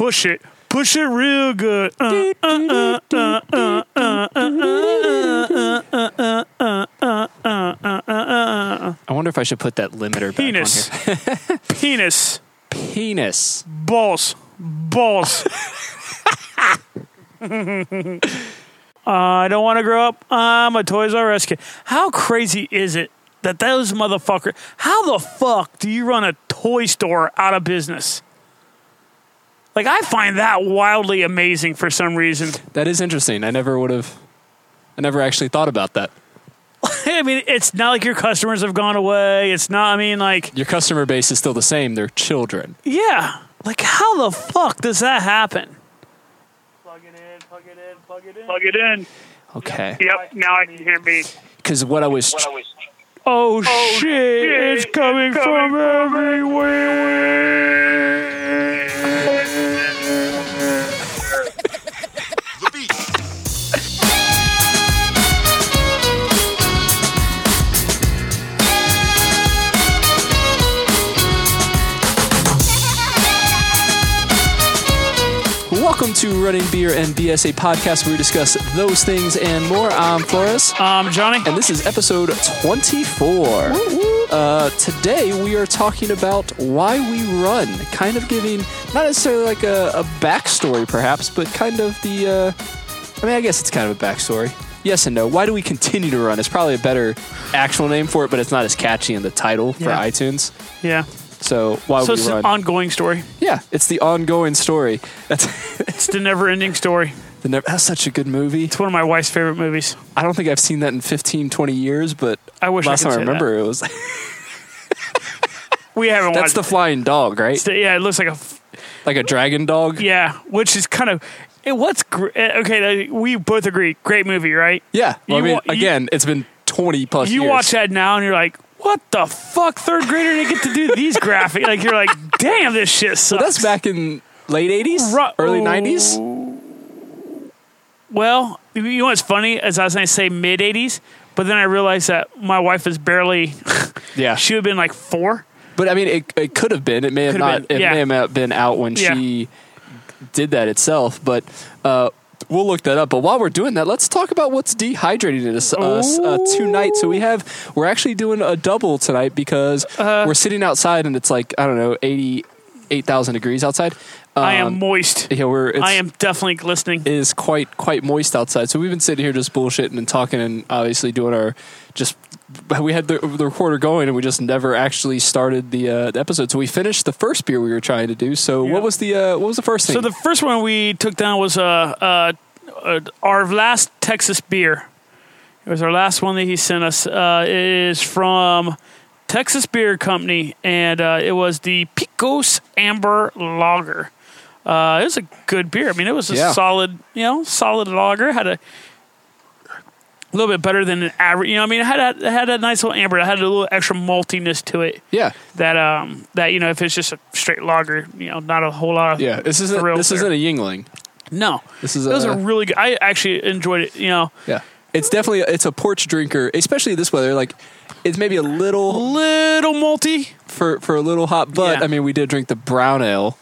push it. Push it real good. I wonder if I should put that limiter back Penis. on here. Penis. Penis. Balls. Balls. I don't want to grow up. I'm a Toys R Us kid. How crazy is it that those motherfuckers? How the fuck do you run a toy store out of business? Like I find that wildly amazing for some reason. That is interesting. I never would have. I never actually thought about that. I mean, it's not like your customers have gone away. It's not. I mean, like, Your customer base is still the same. They're children. yeah. Like, how the fuck does that happen? Plug it in. Plug it in. Plug it in. Plug it in. Okay. Yep, now I can hear me. Because what I was. Oh, oh shit, It's coming, from everywhere. Welcome to Running Beer and BS, a podcast where we discuss those things and more. I'm Flores. Um, Johnny. and this is episode 24. Uh, today we are talking about why we run, kind of giving not necessarily like a, a backstory, perhaps, but kind of the. Uh, I mean, I guess it's kind of a backstory. Yes and no. Why do we continue to run? It's probably a better actual name for it, but it's not as catchy in the title for Yeah. iTunes. Yeah. So why So we it's an run? ongoing story. yeah, it's the ongoing story. That's It's the never-ending story. the never, that's such a good movie. It's one of my wife's favorite movies. I don't think I've seen that in 15, 20 years, but I wish I last could time I remember it was We haven't that's the flying dog, right? it. Yeah, it looks like a. f- Like a dragon dog. Yeah, which is kind of. It, what's gr- eh, okay? We both agree, great movie, right? Yeah. Well, I mean, wa- you- again, it's been 20 plus You years. watch that now and you're like, what the fuck? Third grader didn't get to do these graphics. Like you're like, damn, this shit sucks. So that's back in late 80s, Ru- early oh. 90s. Well, you know what's funny? As I was going to say mid '80s, but then I realized that my wife is barely. Yeah. she would have been like four. But I mean, it, it could have been. It may have not. been, It yeah. may have been out when Yeah. she did that itself. But uh, we'll look that up. But while we're doing that, let's talk about what's dehydrating us, us uh, tonight. So we have we're actually doing a double tonight because Uh. we're sitting outside and it's like I don't know eighty eight thousand degrees outside. I am Um, moist. Yeah, we're. It's, I am definitely glistening. it is quite quite moist outside. So we've been sitting here just bullshitting and talking and obviously doing our just we had the, the recorder going and we just never actually started the, uh, the episode. So we finished the first beer we were trying to do. So Yeah. what was the uh, what was the first thing? So the first one we took down was uh, uh, uh, our last Texas beer. It was our last one that he sent us. Uh, it is from Texas Beer Company, and uh, it was the Picos Amber Lager. Uh, it was a good beer. I mean, it was a Yeah. solid, you know, solid lager. Had a a little bit better than an average. You know, I mean, it had a, it had a nice little amber. It had a little extra maltiness to it. yeah, That um, that you know, if it's just a straight lager, you know, not a whole lot of yeah. This isn't this there. isn't a Yuengling. No, This is it was a really good. I actually enjoyed it. You know, Yeah, it's definitely it's a porch drinker, especially this weather. Like it's maybe a little little malty. for for a little hot, but Yeah. I mean we did drink the brown ale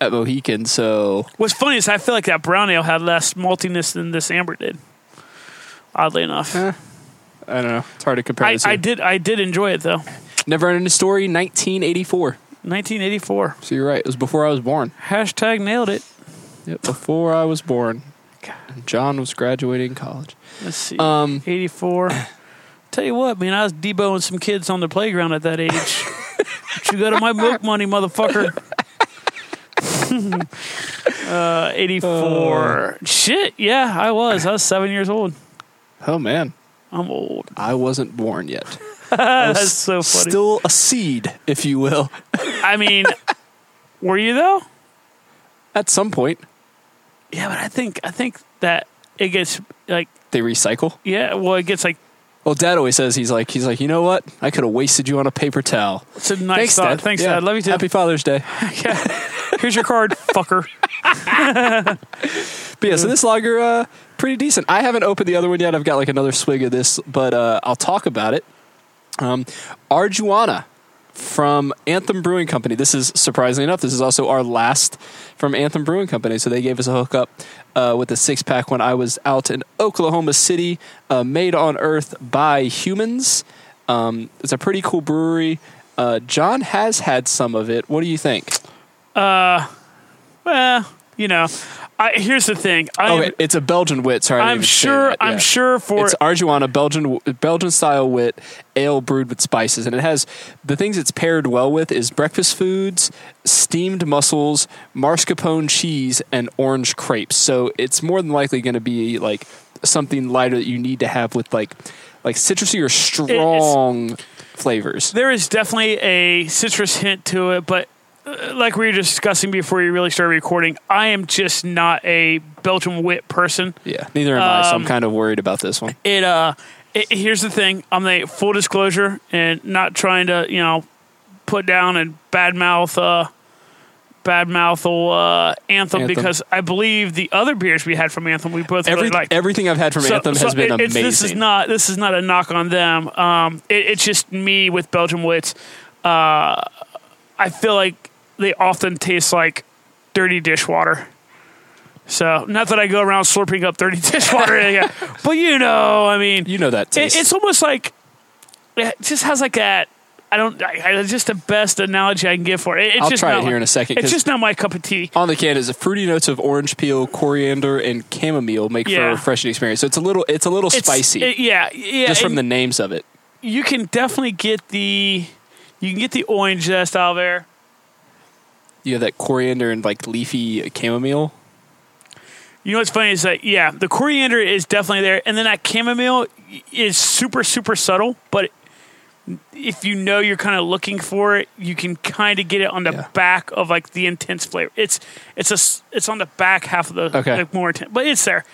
at Mohican, so What's funny is I feel like that brown ale had less maltiness than this amber did. Oddly enough, Eh, I don't know. It's hard to compare. I. I did I did enjoy it though. Never ending story, 1984. 1984. So you're right. It was before I was born. Hashtag nailed it. Yep, before I was born. God. John was graduating college. Let's see. Um, 84. Tell you what, man, I was deboing some kids on the playground at that age. you got my milk money, motherfucker? uh, 84. Shit, yeah, I was. I was seven years old. Oh man, I'm old. I wasn't born yet. I That's so funny. Still a seed, if you will. I mean, were you though? At some point, Yeah, but I think I think that it gets like they recycle. yeah, well, it gets like Well, Dad always says he's like he's like you know what? I could have wasted you on a paper towel. it's a nice Thanks, thought. Dad. Thanks, Yeah. Dad. Love you too. Happy Father's Day. Yeah. Here's your card, fucker. But yeah, so this lager, uh, pretty decent. I haven't opened the other one yet. I've got like another swig of this, but uh, I'll talk about it. Um, Arjuna from Anthem Brewing Company. This is surprisingly enough, this is also our last from Anthem Brewing Company. So they gave us a hookup uh, with a six pack when I was out in Oklahoma City, uh, made on Earth by humans. Um, it's a pretty cool brewery. Uh, John has had some of it. What do you think? Uh, well, you know, I, here's the thing. I Okay, am, it's a Belgian wit. Sorry, I'm sure. I'm sure for It's Arjuna Belgian Belgian style wit ale brewed with spices, and it has the things it's paired well with is breakfast foods, steamed mussels, mascarpone cheese, and orange crepes. So it's more than likely going to be like something lighter that you need to have with like like citrusy or strong flavors. there is definitely a citrus hint to it, but like we were discussing before you really started recording, I am just not a Belgian wit person. Yeah, neither am I. So Um, I'm kind of worried about this one. It uh, it, here's the thing. I'm the full disclosure and not trying to you know put down and badmouth uh, badmouth uh, Anthem, Anthem. because I believe the other beers we had from Anthem we both Every, really liked. everything I've had from So- Anthem so has been it- it's- amazing. This is not this is not a knock on them. Um, it, it's just me with Belgian wits. Uh, I feel like they often taste like dirty dishwater. So not that I go around slurping up dirty dishwater, yeah, but you know, I mean, you know that it, it's almost like it just has like that. I don't. I, I, just the best analogy I can give for it. It's I'll just try not it here like- in a second, It's just not my cup of tea. on the can is a fruity notes of orange peel, coriander, and chamomile make for a refreshing experience. So it's a little it's a little It's- spicy it- yeah, yeah. just from the names of it. you can definitely get the you can get the orange zest out there. You have that coriander and like leafy chamomile. You know what's funny is that yeah, the coriander is definitely there, and then that chamomile is super super subtle, but if you know you're kind of looking for it, you can kind of get it on the Yeah. back of like the intense flavor. It's it's a it's on the back half of the Okay. like, more intense, but it's there.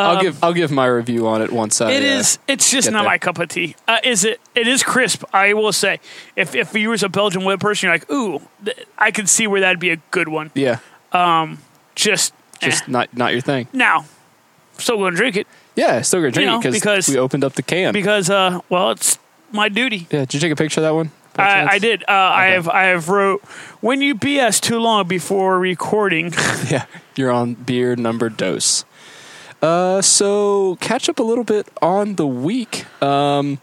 I'll give I'll give my review on it once I. Um, It uh. It's just not there. my cup of tea. Uh, is it? It is crisp. I will say. If if you was a Belgian wit person, you're like, ooh, th- I could see where that'd be a good one. Yeah, Um. Just, just eh. not not your thing. now, still gonna drink it Yeah, still gonna drink You know, it because- we opened up the can. because, uh, well, it's my duty. yeah, did you take a picture of that one? I. I did. Uh, I have. I have wrote when you BS too long before recording. Yeah, you're on beer number dose. Uh, so catch up a little bit on the week. Um,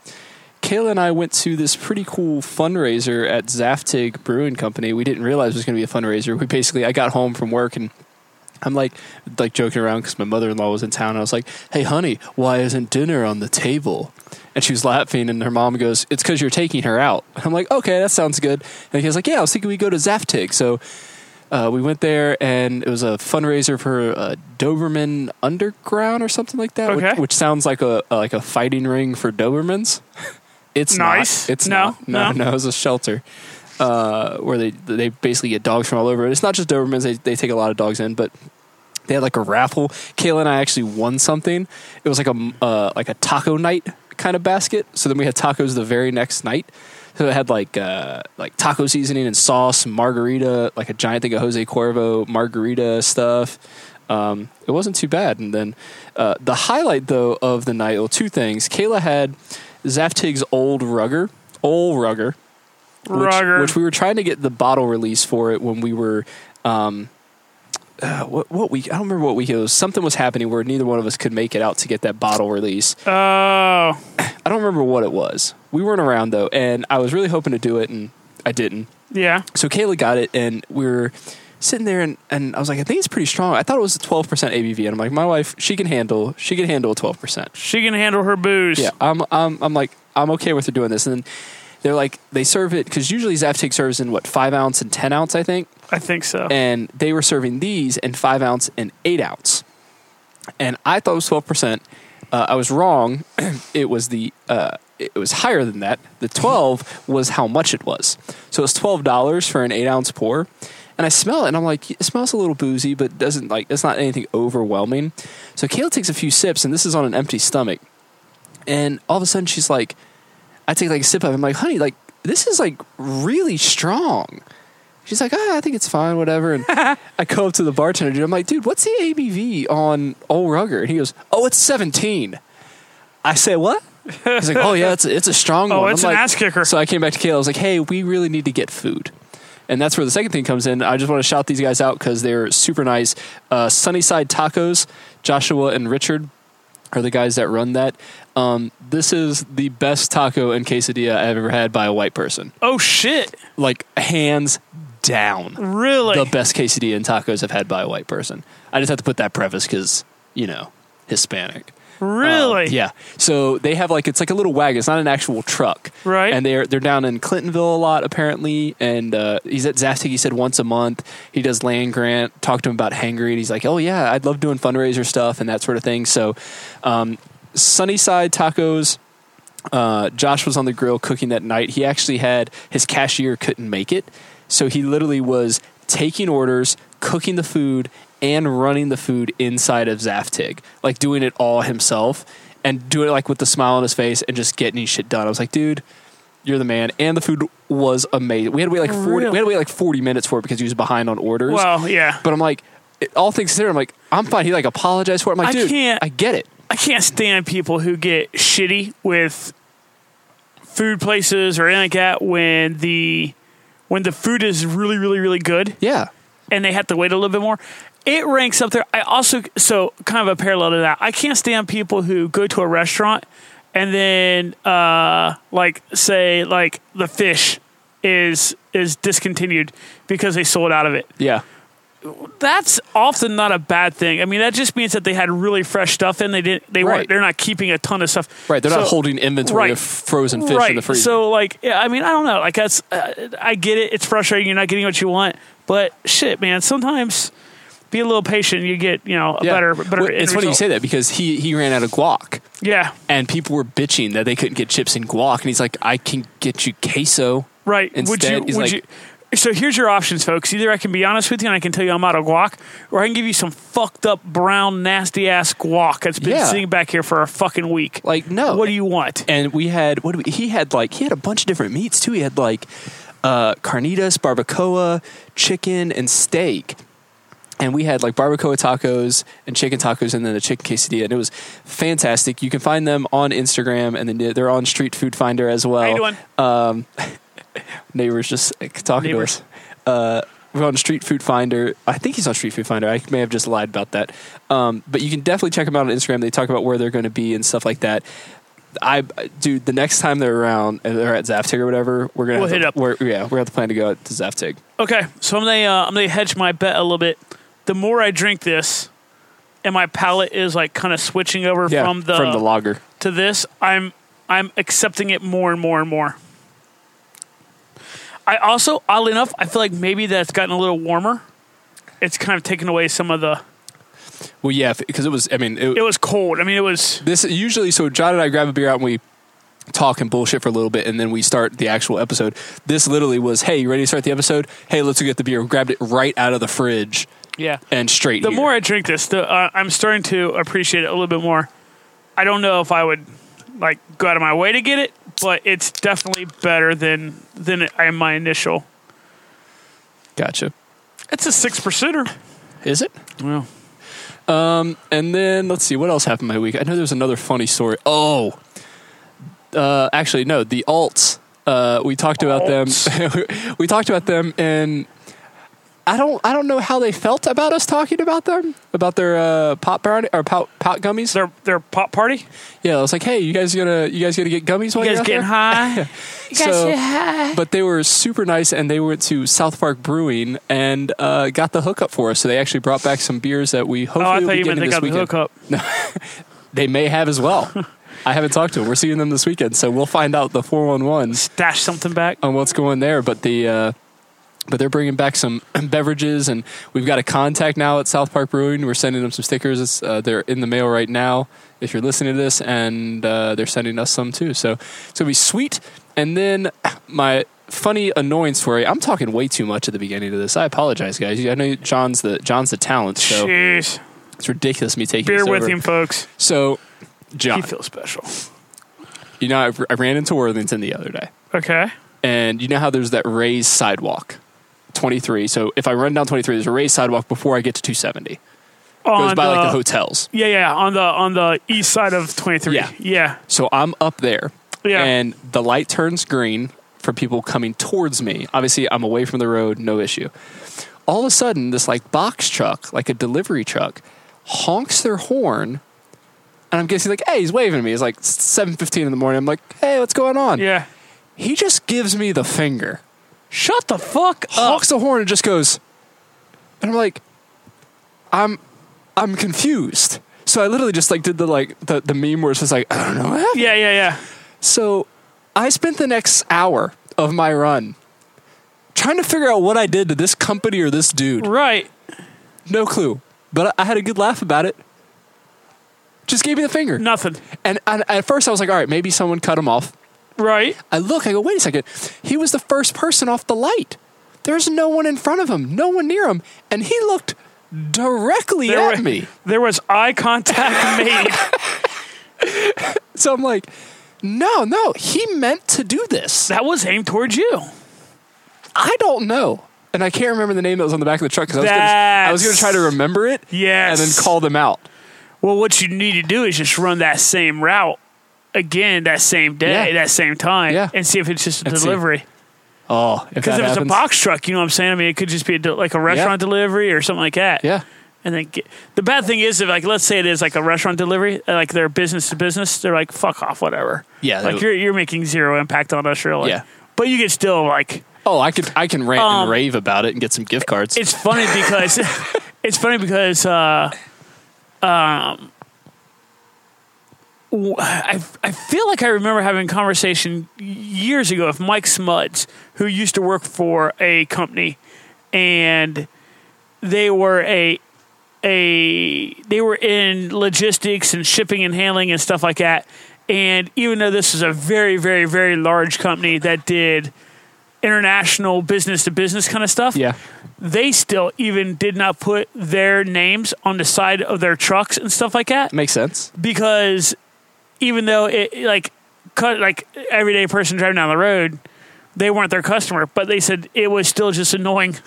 Kayla and I went to this pretty cool fundraiser at Zaftig Brewing Company. We didn't realize it was going to be a fundraiser. We basically, I got home from work and I'm like, like joking around because my mother-in-law was in town. I was like, "Hey, honey, why isn't dinner on the table?" And she was laughing, and her mom goes, "It's because you're taking her out." I'm like, "Okay, that sounds good." And he was like, "Yeah, I was thinking we go to Zaftig." So uh, we went there, and it was a fundraiser for uh, Doberman Underground or something like that, Okay. which, which sounds like a like a fighting ring for Dobermans. it's Nice. Not. It's No, not. No, no. no, it's a shelter uh, where they they basically get dogs from all over. It's not just Dobermans; they they take a lot of dogs in, but they had like a raffle. Kayla and I actually won something. It was like a uh, like a taco night kind of basket. So then we had tacos the very next night. So it had like uh, like taco seasoning and sauce, margarita, like a giant thing of Jose Cuervo margarita stuff. Um, it wasn't too bad. And then uh, the highlight though of the night, well, two things. Kayla had Zaftig's old rugger, old rugger, which, Rugger. which we were trying to get the bottle release for it when we were um uh, what what week I don't remember what week it was. Something was happening where neither one of us could make it out to get that bottle release. Oh, I don't remember what it was. We weren't around though, and I was really hoping to do it, and I didn't. yeah. So Kayla got it, and we were sitting there, and, and I was like, I think it's pretty strong. I thought it was a twelve percent ABV, and I'm like, my wife, she can handle, she can handle a twelve percent. She can handle her booze. Yeah, I'm, I'm, I'm like, I'm okay with her doing this, and then they're like, they serve it because usually Zaftig serves in what five ounce and ten ounce, I think, I think so. and they were serving these in five ounce and eight ounce, and I thought it was twelve percent. Uh, I was wrong. it was the uh, it was higher than that. The twelve was how much it was. So it's twelve dollars for an eight ounce pour. And I smell it, and I'm like, it smells a little boozy, but doesn't like it's not anything overwhelming. So Kayla takes a few sips, and this is on an empty stomach. And all of a sudden, she's like, I take like a sip of it. I'm like, honey, like this is like really strong. She's like, ah, I think it's fine, whatever. And I go up to the bartender, dude. I'm like, dude, what's the ABV on Old Rugger? And he goes, oh, it's 17. I say, what? He's like, "Oh yeah, it's it's a strong Oh, one." it's I'm an like- ass kicker. So I came back to Kayla. I was like, "Hey, we really need to get food." And that's where the second thing comes in. I just want to shout these guys out because they're super nice. Uh, Sunnyside Tacos, Joshua and Richard are the guys that run that. Um, this is the best taco and quesadilla I've ever had by a white person. Oh shit! Like hands down, Really? the best quesadilla and tacos I've had by a white person. I just have to put that preface because you know Hispanic. really? Um, yeah. So they have like it's like a little wagon. It's not an actual truck. Right. And they're they're down in Clintonville a lot apparently. And uh, he's at Zaftig. He said once a month. He does Land-Grant. Talked to him about Hangry, and he's like, oh yeah, I'd love doing fundraiser stuff and that sort of thing. So, um, Sunnyside Tacos. Uh, Josh was on the grill cooking that night. He actually had his cashier couldn't make it, so he literally was taking orders, cooking the food, and running the food inside of Zaftig, like doing it all himself and doing it like with the smile on his face and just getting his shit done. I was like, dude, you're the man. And the food was amazing. We had to wait like oh, forty. Really? We had to wait like forty minutes for it because he was behind on orders. Well, yeah. but I'm like, it- all things considered, I'm like, I'm fine. He like apologized for it. I'm like, I dude, can't- I get it. I can't stand people who get shitty with food places or anything like that when the when the food is really, really, really good Yeah. and they have to wait a little bit more. It ranks up there. I also so kind of a parallel to that. I can't stand people who go to a restaurant and then uh like say like the fish is is discontinued because they sold out of it. Yeah. That's often not a bad thing. I mean, that just means that they had really fresh stuff and they didn't they Right. weren't they're not keeping a ton of stuff. Right. They're not holding inventory right. of frozen fish right. in the freezer. So like, yeah, I mean, I don't know. Like that's, uh, I get it. It's frustrating. You're not getting what you want, but shit, man. Sometimes be a little patient. You get, you know, a Yeah. better, better. Well, it's funny you say that because he he ran out of guac. Yeah. and people were bitching that they couldn't get chips in guac, and he's like, "I can get you queso." Right. would Instead, you? he's Would like- you? So here's your options, folks. Either I can be honest with you and I can tell you I'm out of guac, or I can give you some fucked up brown nasty ass guac that's been Yeah. sitting back here for a fucking week. Like, no. What do you want? And we had what do we? He had like he had a bunch of different meats too. He had like uh, carnitas, barbacoa, chicken, and steak. And we had like barbacoa tacos and chicken tacos, and then a chicken quesadilla, and it was fantastic. You can find them on Instagram, and then they're on Street Food Finder as well. How you doing? Um, neighbors just talking Neighbors. to us. Uh, we're on Street Food Finder. I think he's on Street Food Finder. I may have just lied about that. Um, but you can definitely check them out on Instagram. They talk about where they're going to be and stuff like that. I, dude, the next time they're around, and they're at Zaftig or whatever, we're gonna We'll hit to, up. We're, yeah, we're gonna have to plan to go to Zaftig. Okay, so I'm gonna uh, I'm gonna hedge my bet a little bit. The more I drink this, and my palate is like kind of switching over Yeah, from the from the lager. to this, I'm I'm accepting it more and more and more. I also, oddly enough, I feel like maybe that's gotten a little warmer. It's kind of taken away some of the. Well, yeah, because it was. I mean, it, It was cold. I mean, it was this usually. So John and I grab a beer out and we talk and bullshit for a little bit, and then we start the actual episode. This literally was, "Hey, you ready to start the episode? Hey, let's go get the beer." We grabbed it right out of the fridge yeah. and straight. The here. more I drink this, the uh, I'm starting to appreciate it a little bit more. I don't know if I would like go out of my way to get it, but it's definitely better than than I my initial. gotcha. It's a six percenter. Is it? Well, And then let's see what else happened my week. I know there was another funny story. Oh, uh, actually, no, the alts. Uh, we talked about them. we talked about them, and I don't. I don't know how they felt about us talking about them about their uh, pot brownie or pot, pot gummies. their their pop party. Yeah, I was like, hey, you guys gonna you guys gonna get gummies while You you're guys out getting there? high? You guys So- get high? But they were super nice, and they went to South Park Brewing and uh, got the hookup for us. So they actually brought back some beers that we hopefully Oh, I will be you meant getting they this got the weekend. hookup. They may have as well. I haven't talked to them. We're seeing them this weekend, so we'll find out the four one one Stash something back. on what's going there. But the uh, but they're bringing back some beverages, and we've got a contact now at South Park Brewing. We're sending them some stickers. Uh, they're in the mail right now. If you're listening to this, and uh, they're sending us some too, so it's gonna be sweet. And then my funny, annoying story. I'm talking way too much at the beginning of this. I apologize, guys. I know John's the John's the talent, so Jeez. it's ridiculous me taking Bear this with over. him, folks. So, He John, feels special. you know, I, I ran into Worthington the other day. Okay. and you know how there's that raised sidewalk 23 so if i run down 23 there's a raised sidewalk before i get to 270 on goes by like the- the hotels. Yeah, yeah, on the on the east side of 23. Yeah. yeah. So I'm up there, Yeah. and the light turns green for people coming towards me. Obviously, I'm away from the road, no issue. All of a sudden, this like box truck, like a delivery truck, honks their horn, and I'm guessing like, "Hey, he's waving at me." It's like 7:15 in the morning. I'm like, "Hey, what's going on?" Yeah. He just gives me the finger, Shut the fuck up. honks the horn, and just goes, and I'm like, I'm, I'm confused. So I literally just like did the like the, the meme where it's just like I don't know what happened. Yeah, yeah, yeah. So I spent the next hour of my run trying to figure out what I did to this company or this dude. Right. No clue. But I had a good laugh about it. Just gave me the finger. Nothing. And, and at first I was like, all right, maybe someone cut him off. Right. I look, I go, wait a second. He was the first person off the light. There's no one in front of him, no one near him. And he looked directly There at wa- me. There was eye contact made. So I'm like, no, no, he meant to do this. That was aimed towards you. I don't know. And I can't remember the name that was on the back of the truck because I was gonna, I was going to try to remember it Yes. and then call them out. Well, what you need to do is just run that same route again that same day, Yeah. that same time, Yeah. and see if it's just a see. delivery. Oh, Because that if it's a box truck, you know what I'm saying? I mean, it could just be a, de- like a restaurant delivery or something like that. yeah, And then get, the bad thing is, if like let's say it is like a restaurant delivery, like they're business to business, they're like fuck off, whatever. Yeah, like you're you're making zero impact on us, really. Yeah. but you can still like oh, I could I can rant Um, and rave about it and get some gift cards. it's funny because it's funny because uh, um, I I feel like I remember having a conversation years ago with Mike Smuds, who used to work for a company, and they were a a they were in logistics and shipping and handling and stuff like that. And even though this is a very, very, very large company that did international business to business kind of stuff, yeah, they still even did not put their names on the side of their trucks and stuff like that makes sense. because even though it like cut like everyday person driving down the road they weren't their customer but they said it was still just annoying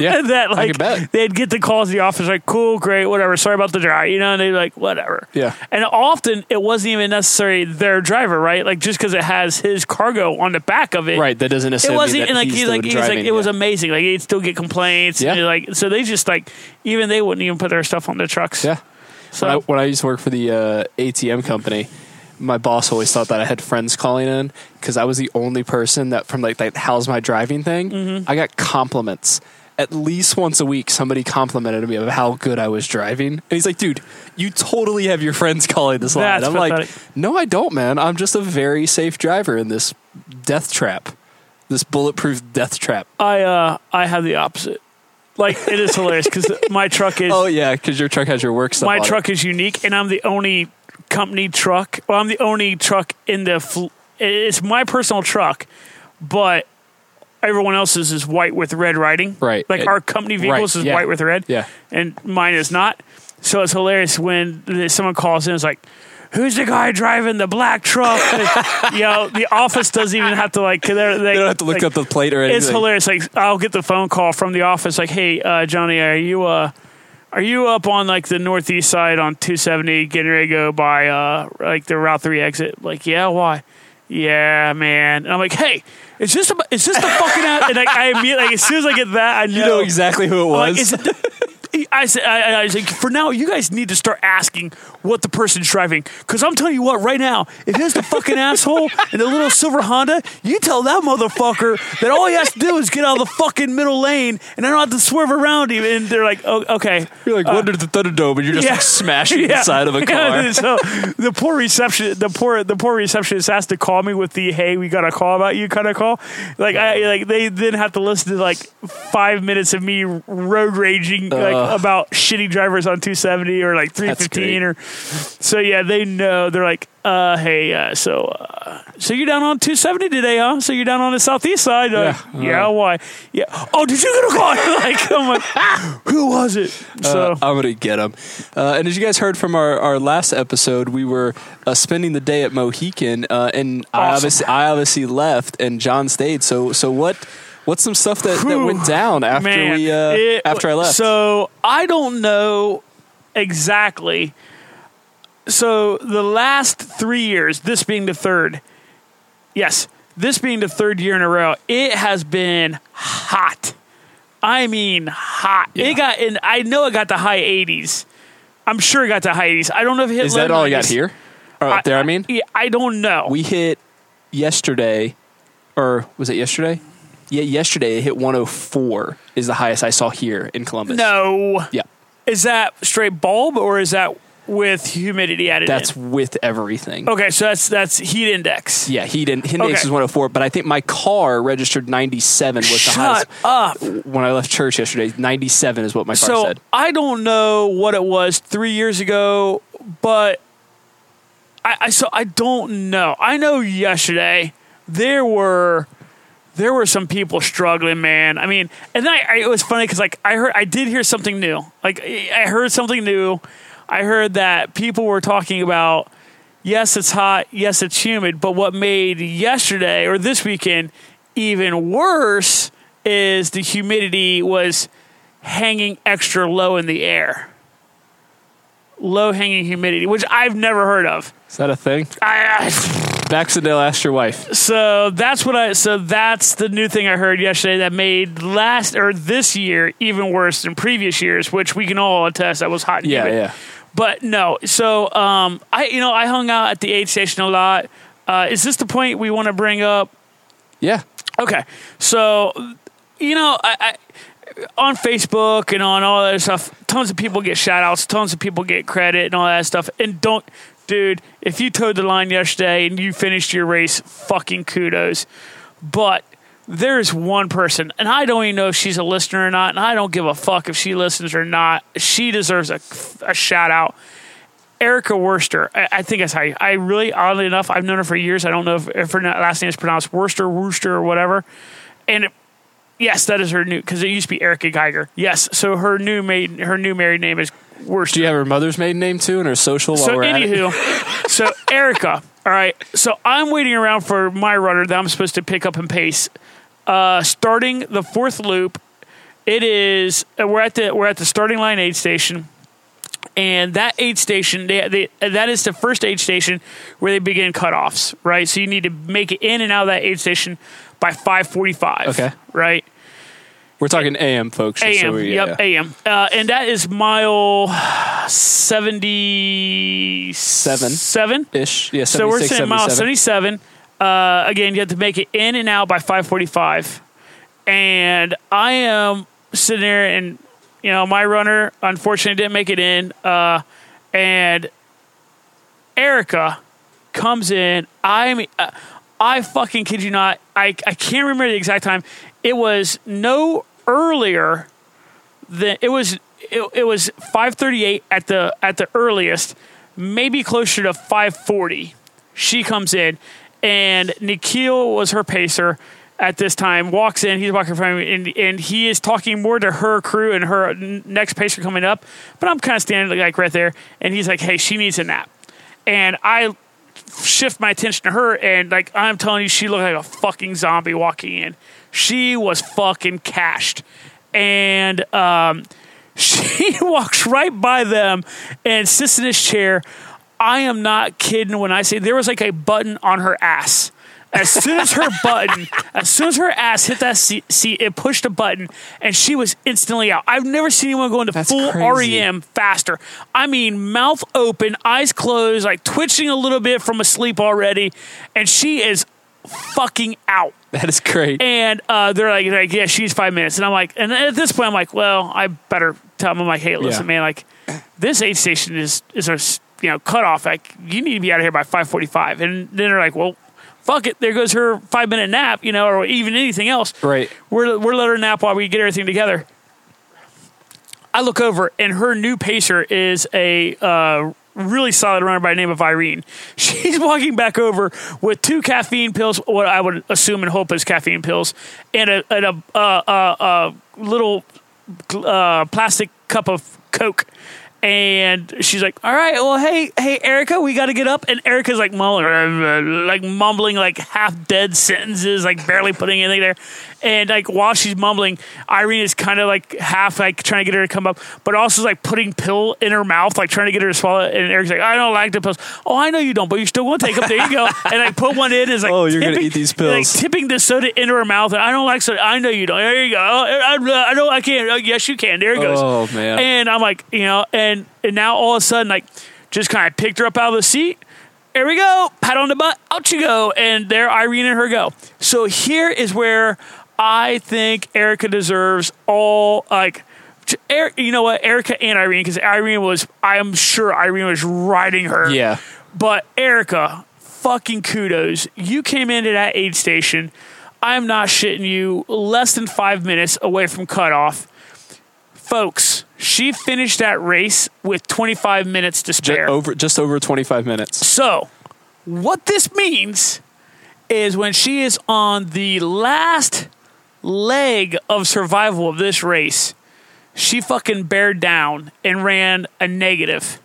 Yeah, that like they'd get the calls to the office like cool great whatever sorry about the drive you know and they're like whatever Yeah. and often it wasn't even necessarily their driver right like just because it has his cargo on the back of it Right, that doesn't it necessarily. wasn't that and like he's like he's like it was amazing like he'd still get complaints Yeah. like so they just like even they wouldn't even put their stuff on the trucks Yeah. so When I, when I used to work for the uh, ATM company, my boss always thought that I had friends calling in because I was the only person that from like that how's my driving thing. Mm-hmm. I got compliments at least once a week. Somebody complimented me of how good I was driving, and he's like, "Dude, you totally have your friends calling this line." That's I'm pathetic. like, "No, I don't, man. I'm just a very safe driver in this death trap, this bulletproof death trap." I uh I have the opposite. Like it is hilarious because my truck is Oh yeah, because your truck has your work stuff. my truck is unique, and I'm the only company truck. Well, I'm the only truck in the. Fl- it's my personal truck, but everyone else's is white with red writing. Right. Like It- our company vehicles right, is yeah. white with red. Yeah. And mine is not. So it's hilarious when someone calls in. It's like. Who's the guy driving the black truck? you know, the office doesn't even have to like. They You don't have to look like, up the plate or anything. it's hilarious. Like I'll get the phone call from the office, like, "Hey, uh, Johnny, are you uh, are you up on like the northeast side on 270, getting ready to go by uh, like the Route Three exit?" Like, yeah, why? Yeah, man. And I'm like, "Hey, is this a, is this the fucking?" And like, I immediately, like, as soon as I get that, I know, You know exactly who it I'm like, was. is it the- I said, I, I for now, you guys need to start asking what the person's driving. Because I'm telling you what, right now, if it's the fucking asshole in the little silver Honda, you tell that motherfucker that all he has to do is get out of the fucking middle lane and I don't have to swerve around him. And they're like, oh, okay. You're like, uh, what did the Thunderdome? And you're just like smashing the side of a car. so the poor reception, the poor, the poor receptionist has to call me with the "Hey, we got a call about you" kind of call. Like I, like they then have to listen to like five minutes of me road raging like Ugh. about shitty drivers on 270 or like 315 or. So yeah, they know. They're like, uh, "Hey, uh, so uh, so you're down on 270 today, huh? So you're down on the southeast side? They're like, Yeah. yeah. Why? Yeah. Oh, did you get a call? like, I'm like, who was it? So. Uh, I'm gonna get them. Uh, and as you guys heard from our, our last episode, we were uh, spending the day at Mohican, uh, and I obviously I obviously left, and John stayed. So so what? What's some stuff that, that went down after Man, we uh, it- after I left? So I don't know exactly. So the last three years, this being the third, yes, this being the third year in a row, it has been hot. I mean, hot. Yeah. It got, and I know it got to high 80s. I'm sure it got to high 80s. I don't know if it hit. Is that all you got here? Or up there, I mean? yeah, I don't know. We hit yesterday, or was it yesterday? Yeah, yesterday it hit 104 is the highest I saw here in Columbus. no, Yeah, is that straight bulb or is that with humidity added? that's in? with everything. okay. So that's that's heat index. Yeah, heat in, index Okay. is 104, but I think my car registered 97 was the highest. up. When I left church yesterday, 97 is what my car So said. I don't know what it was three years ago, but I, I so I don't know. I know yesterday there were there were some people struggling, man. I mean, and then I, I, it was funny because like I heard I did hear something new. Like I heard something new. I heard that people were talking about yes, it's hot, yes, it's humid, but what made yesterday or this weekend even worse is the humidity was hanging extra low in the air. Low hanging humidity, which I've never heard of. Is that a thing? I, Baxendale asked your wife. so that's what I. So that's the new thing I heard yesterday that made last or this year even worse than previous years, which we can all attest that was hot. And Yeah, humid. yeah. But no, so um, I you know I hung out at the aid station a lot. Uh, is this the point we want to bring up? Yeah. Okay, so you know, I, I on Facebook and on all that stuff, tons of people get shout outs, tons of people get credit and all that stuff. And don't, dude, if you towed the line yesterday and you finished your race, fucking kudos. But there's one person, and I don't even know if she's a listener or not, and I don't give a fuck if she listens or not. She deserves a, a shout out. Erica Worster. I, I think that's how you. I really, oddly enough, I've known her for years. I don't know if, if her last name is pronounced Worster, Worcester, or whatever. And it, yes, that is her new because it used to be Erica Geiger. Yes, so her new maiden, her new married name is Worster. Do you have her mother's maiden name too and her social while So, we're at it? anywho, so Erica. All right. So I'm waiting around for my runner that I'm supposed to pick up and pace. Uh, starting the fourth loop, it is uh, we're at the we're at the starting line aid station, and that aid station they, they, that is the first aid station where they begin cutoffs. Right. So you need to make it in and out of that aid station by 5:45. Okay. Right. We're talking AM, folks. just so AM. we- yep, yeah. AM. Uh, and that is mile 77. Seven. Ish. Yeah, 76, So we're saying mile 77. 77. Uh, again, you have to make it in and out by 545. And I am sitting there and, you know, my runner unfortunately didn't make it in. Uh, and Erica comes in. I mean, uh, I fucking kid you not. I, I can't remember the exact time. It was no earlier than it was. It, it was five thirty eight at the at the earliest, maybe closer to five forty. She comes in, and Nikhil was her pacer at this time. Walks in, he's walking of me, and, and he is talking more to her crew and her next pacer coming up. But I'm kind of standing like right there, and he's like, "Hey, she needs a nap," and I shift my attention to her and like I'm telling you, she looked like a fucking zombie walking in. She was fucking cashed. And um she walks right by them and sits in his chair. I am not kidding when I say there was like a button on her ass. As soon as her button, as soon as her ass hit that seat, seat, it pushed a button, and she was instantly out. I've never seen anyone go into That's full crazy. REM faster. I mean, mouth open, eyes closed, like twitching a little bit from asleep already, and she is fucking out. That is great. And uh, they're like, like, yeah, she's five minutes, and I'm like, and at this point, I'm like, well, I better tell them. I'm like, hey, listen, Yeah. man, like, this aid station is is a s- you know cutoff. Like, you need to be out of here by five forty five. And then they're like, well. Fuck it! There goes her five minute nap, you know, or even anything else. Right. We're we're letting her nap while we get everything together. I look over, and her new pacer is a uh, really solid runner by the name of Irene. She's walking back over with two caffeine pills, what I would assume and hope is caffeine pills, and a, and a, little uh, plastic cup of Coke. And she's like, "All right, well, hey, hey, Erica, we got to get up." And Erica's like mumbling, like mumbling, like half dead sentences, like barely putting anything there. And like while she's mumbling, Irene is kind of like half like trying to get her to come up, but also like putting pill in her mouth, like trying to get her to swallow. it. And Eric's like, "I don't like the pills." Oh, I know you don't, but you still want to take them. There you go. And I put one in. Is like, Oh, you're gonna eat these like, pills. tipping the soda into her mouth. And I don't like soda. I know you don't. There you go. Oh, I, I, I know I can't. Oh, yes, you can. There it goes. Oh, man. And I'm like, you know, and and now all of a sudden, like, just kind of picked her up out of the seat. There we go. Pat on the butt. Out you go. And there Irene and her go. So here is where I think Erica deserves all like. You know what, Erica and Irene, because Irene was, I'm sure Irene was riding her. Yeah. But Erica, fucking kudos. You came into that aid station. I'm not shitting you. Less than five minutes away from cutoff. Folks, she finished that race with 25 minutes to spare. over just over 25 minutes. So, what this means is when she is on the last leg of survival of this race, she fucking bared down and ran a negative,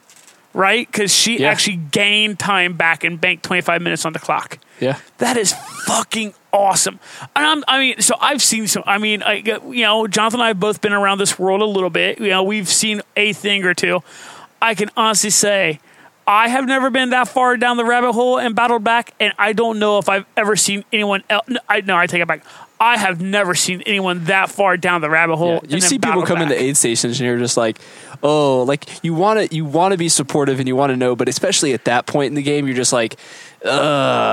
right? Because she Yeah. actually gained time back and banked 25 minutes on the clock. Yeah. That is fucking awesome. And I'm, I mean, so I've seen some. I mean, I, you know, Jonathan and I have both been around this world a little bit. You know, we've seen a thing or two. I can honestly say, I have never been that far down the rabbit hole and battled back, and I don't know if I've ever seen anyone else. I no, I take it back. I have never seen anyone that far down the rabbit hole. Yeah, you see people come back. into aid stations and you're just like, oh, like you want to you want to be supportive and you want to know, but especially at that point in the game, you're just like, uh,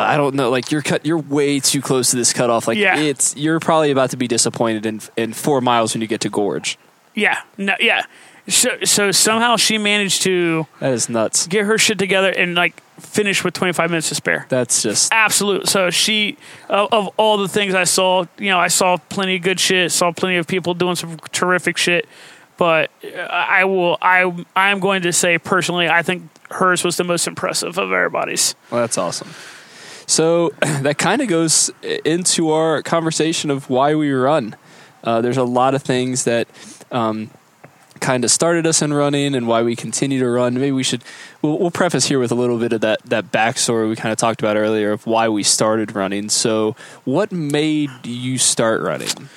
I don't know, like you're cut, you're way too close to this cutoff. Like Yeah. it's you're probably about to be disappointed in in four miles when you get to Gorge. Yeah, no, yeah. So, so somehow she managed to That is nuts. get her shit together and like finish with 25 minutes to spare. That's just Absolute. So she, of, of all the things I saw, you know, I saw plenty of good shit. Saw plenty of people doing some terrific shit. But I will. I I am going to say personally, I think hers was the most impressive of everybody's. well, that's awesome. So that kind of goes into our conversation of why we run. Uh, there's a lot of things that um, kind of started us in running and why we continue to run. Maybe we should we'll, we'll preface here with a little bit of that that backstory we kind of talked about earlier of why we started running. So, what made you start running?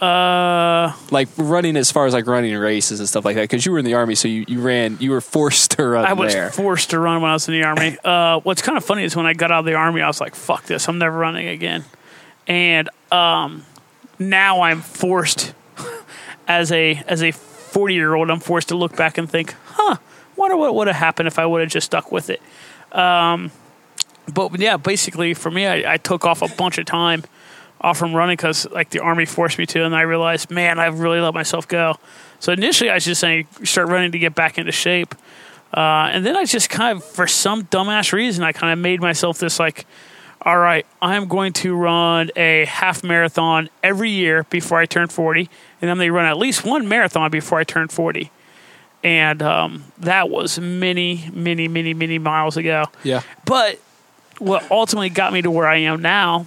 Uh, Like running as far as like running races and stuff like that because you were in the army, so you, you ran. You were forced to run I was there. forced to run when I was in the army. Uh, what's kind of funny is when I got out of the army, I was like, "Fuck this! I'm never running again." And um, now I'm forced, as a as a 40 year old, I'm forced to look back and think, "Huh, wonder what would have happened if I would have just stuck with it." Um, but yeah, basically for me, I, I took off a bunch of time off from running because like the army forced me to, and I realized, man, I've really let myself go. So initially, I was just saying start running to get back into shape. Uh, and then I just kind of, for some dumbass reason, I kind of made myself this like, all right, I'm going to run a half marathon every year before I turn 40. And I'm going to run at least one marathon before I turn 40. And um, that was many, many, many, many miles ago. yeah, But what ultimately got me to where I am now,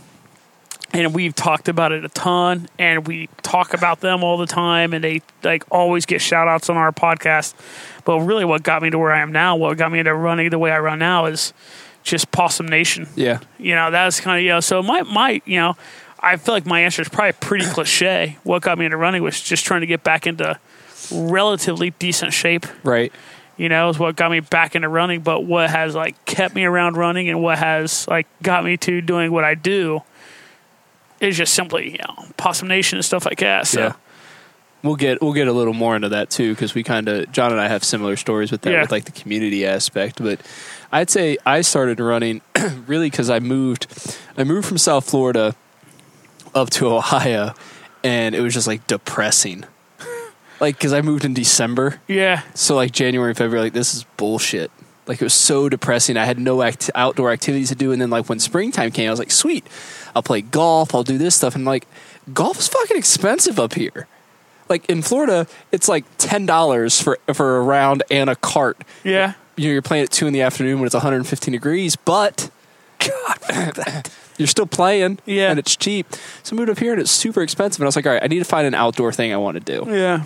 and we've talked about it a ton, and we talk about them all the time, and they like always get shout outs on our podcast. But really, what got me to where I am now, what got me into running the way I run now, is just Possum Nation. yeah, You know, that's kind of you know. So my my you know, I feel like my answer is probably pretty cliche. What got me into running was just trying to get back into relatively decent shape right. you know, is what got me back into running. But what has like kept me around running and what has like got me to doing what I do is just simply, you know, Possum Nation and stuff like that. So Yeah. We'll get we'll get a little more into that too because we kind of John and I have similar stories with that Yeah. with like the community aspect. But I'd say I started running really because I moved I moved from South Florida up to Ohio, and it was just like depressing. Like because I moved in December, yeah, so like January and February, like this is bullshit. Like it was so depressing. I had no act- outdoor activities to do, and then like when springtime came, I was like, sweet, I'll play golf, I'll do this stuff, and like golf is fucking expensive up here. Like in Florida, it's like ten dollars for for a round and a cart. yeah, You know, you're playing at two in the afternoon when it's 115 degrees, but God, you're still playing, Yeah. and it's cheap. So I moved up here, and it's super expensive. And I was like, all right, I need to find an outdoor thing I want to do. yeah,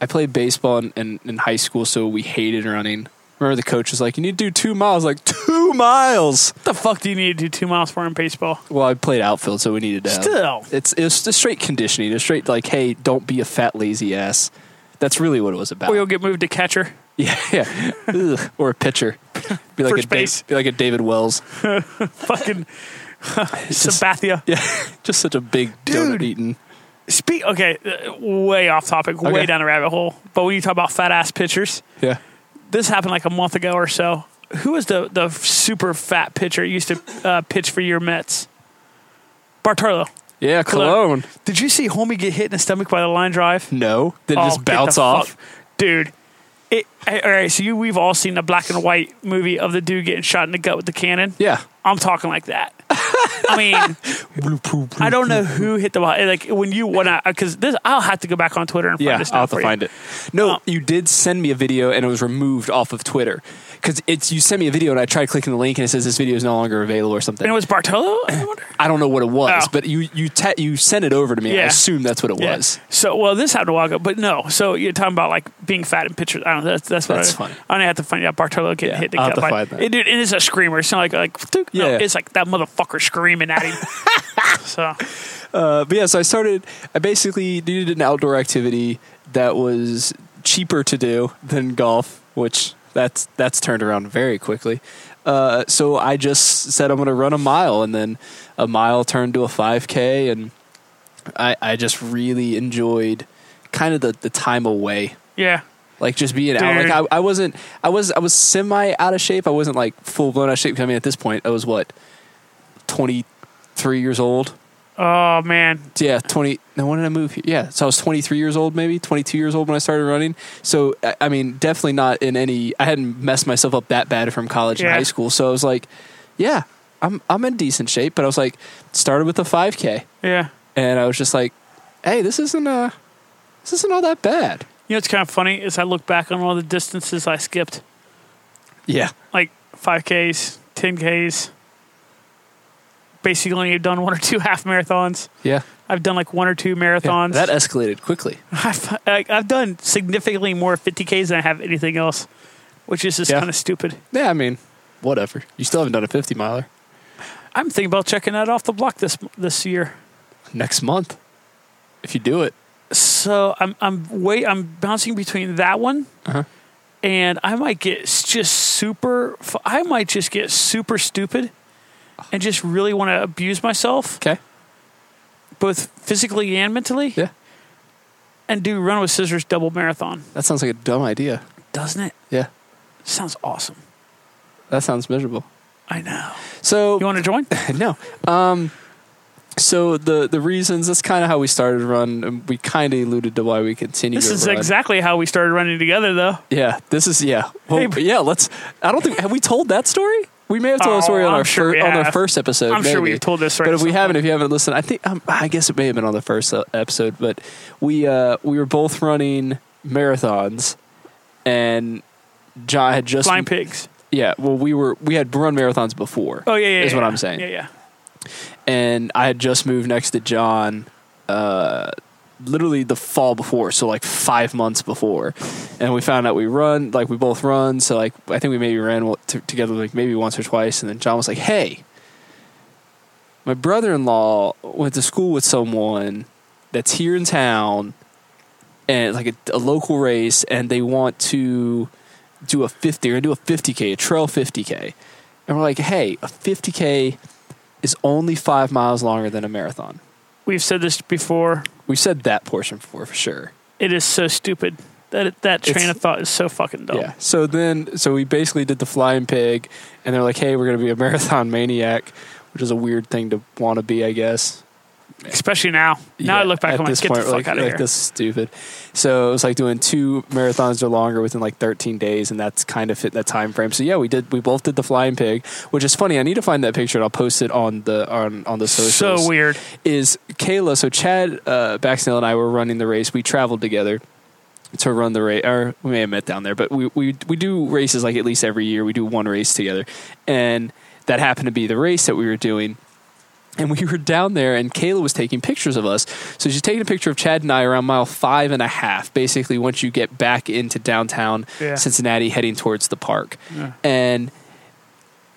I played baseball in, in, in high school, so we hated running. Remember the coach was like, "You need to do two miles." Like two miles. What the fuck do you need to do two miles for in baseball? Well, I played outfield, so we needed to. Still. it's it's just straight conditioning. It's straight like, hey, don't be a fat lazy ass. That's really what it was about. Or you'll get moved to catcher. Yeah, yeah. Ugh. or a pitcher. Be like First a base. Be like a David Wells. Fucking Sabathia. Yeah, just such a big donut Dude. eating. Speak. Okay, uh, way off topic, way Okay. down the rabbit hole. But when you talk about fat ass pitchers, Yeah. this happened like a month ago or so. Who was the the super fat pitcher used to uh, pitch for your Mets? Bartolo. Yeah, Colón. Did you see homie get hit in the stomach by the line drive? No, Then it Oh, just get the off? fuck- dude. It, all right, so you we've all seen the black and white movie of the dude getting shot in the gut with the cannon. Yeah. I'm talking like that. I mean, I don't know who hit the ball. Like when you want to, because this, I'll have to go back on Twitter and find Yeah, this. I'll have to you. find it. No, Um, you did send me a video and it was removed off of Twitter. Because it's you sent me a video and I tried clicking the link and it says this video is no longer available or something. And it was Bartolo. I? I don't know what it was, Oh. but you you te- you sent it over to me. I assume that's what it Yeah. was. So, well, this happened a while ago, but no. So you're talking about like being fat in pictures. I don't know. That's, that's what That's I, funny. I'm gonna have to find out Bartolo getting Yeah, hit I'll have to by- find that. It, dude, it is a screamer. It's not like like no, Yeah. it's like that motherfucker screaming at him. so Uh, but yeah, so I started. I basically needed an outdoor activity that was cheaper to do than golf, which that's that's turned around very quickly. Uh, so I just said I'm going to run a mile, and then a mile turned to a 5K, and I I just really enjoyed kind of the the time away yeah, like just being out. Like I, I wasn't, I was, I was semi out of shape. I wasn't like full blown out of shape. I mean, at this point, I was what, twenty three years old. oh man, Yeah, twenty. Now when did I move? Here? Yeah, so I was twenty three years old, maybe twenty two years old when I started running. So I, I mean, definitely not in any. I hadn't messed myself up that bad from college and high school. So I was like, yeah, I'm, I'm in decent shape. But I was like, started with a five k, yeah. and I was just like, hey, this isn't uh, this isn't all that bad. You know what's kind of funny is I look back on all the distances I skipped, Yeah, like five Ks, ten Ks. Basically, I've done one or two half marathons. yeah. I've done like one or two Yeah, marathons. that escalated quickly. I've, I've done significantly more 50Ks than I have anything else, which is just Yeah. kind of stupid. Yeah, I mean, whatever. You still haven't done a 50 miler I'm thinking about checking that off the block this this year. next month. If you do it. So I'm I'm wait I'm bouncing between that one Uh-huh. and I might get just super. I might just get super stupid and just really want to abuse myself, Okay. both physically and mentally, Yeah. and do run with scissors double marathon. That sounds like a dumb idea. Doesn't it? Yeah. Sounds awesome. That sounds miserable. I know. So You want to join? no. Um so the the reasons that's kind of how we started to run and we kind of alluded to why we continue This is run. exactly how we started running together, though. Yeah, this is yeah. Well, Hey, yeah, let's I don't think have we told that story? We may have told Oh, a story on I'm our sure fir- we on our first episode. I'm sure we've told this story But if we haven't, if you haven't listened, I think um, I guess it may have been on the first episode. But we uh, we were both running marathons, and John had just Flying pigs. yeah. Well, we were we had run marathons before. Oh yeah, yeah. is yeah, what yeah. I'm saying. Yeah, yeah. And I had just moved next to John, uh, literally the fall before, so like five months before, and we found out we run, like we both run, so like I think we maybe ran t- together like maybe once or twice, and then John was like, "Hey, my brother-in-law went to school with someone that's here in town, and like a, a local race, and they want to." Do a fifty, or do a fifty k, a trail fifty k, and we're like, "Hey, a fifty k is only five miles longer than a marathon. We've said this before. We said that portion before for sure. It is so stupid. That that train It's- of thought is so fucking dumb. Yeah. So then, so we basically did the flying pig, and they're like, "Hey, we're going to be a marathon maniac," which is a weird thing to want to be, I guess. Especially now. Now I look back and I'm like, this get point, the fuck like, out of like here. this is stupid. So it was like doing two marathons or longer within like 13 days, and that's kind of fit that time frame. So yeah, we did. We both did the flying pig, which is funny. I need to find that picture and I'll post it on the on on the socials. So weird. is Kayla. So Chad uh, Baxnell and I were running the race. We traveled together to run the race, or we may have met down there, but we, we we do races like at least every year. We do one race together, and that happened to be the race that we were doing. And we were down there, and Kayla was taking pictures of us. So she's taking a picture of Chad and I around mile five and a half, basically, once you get back into downtown Yeah. Cincinnati, heading towards the park. Yeah. And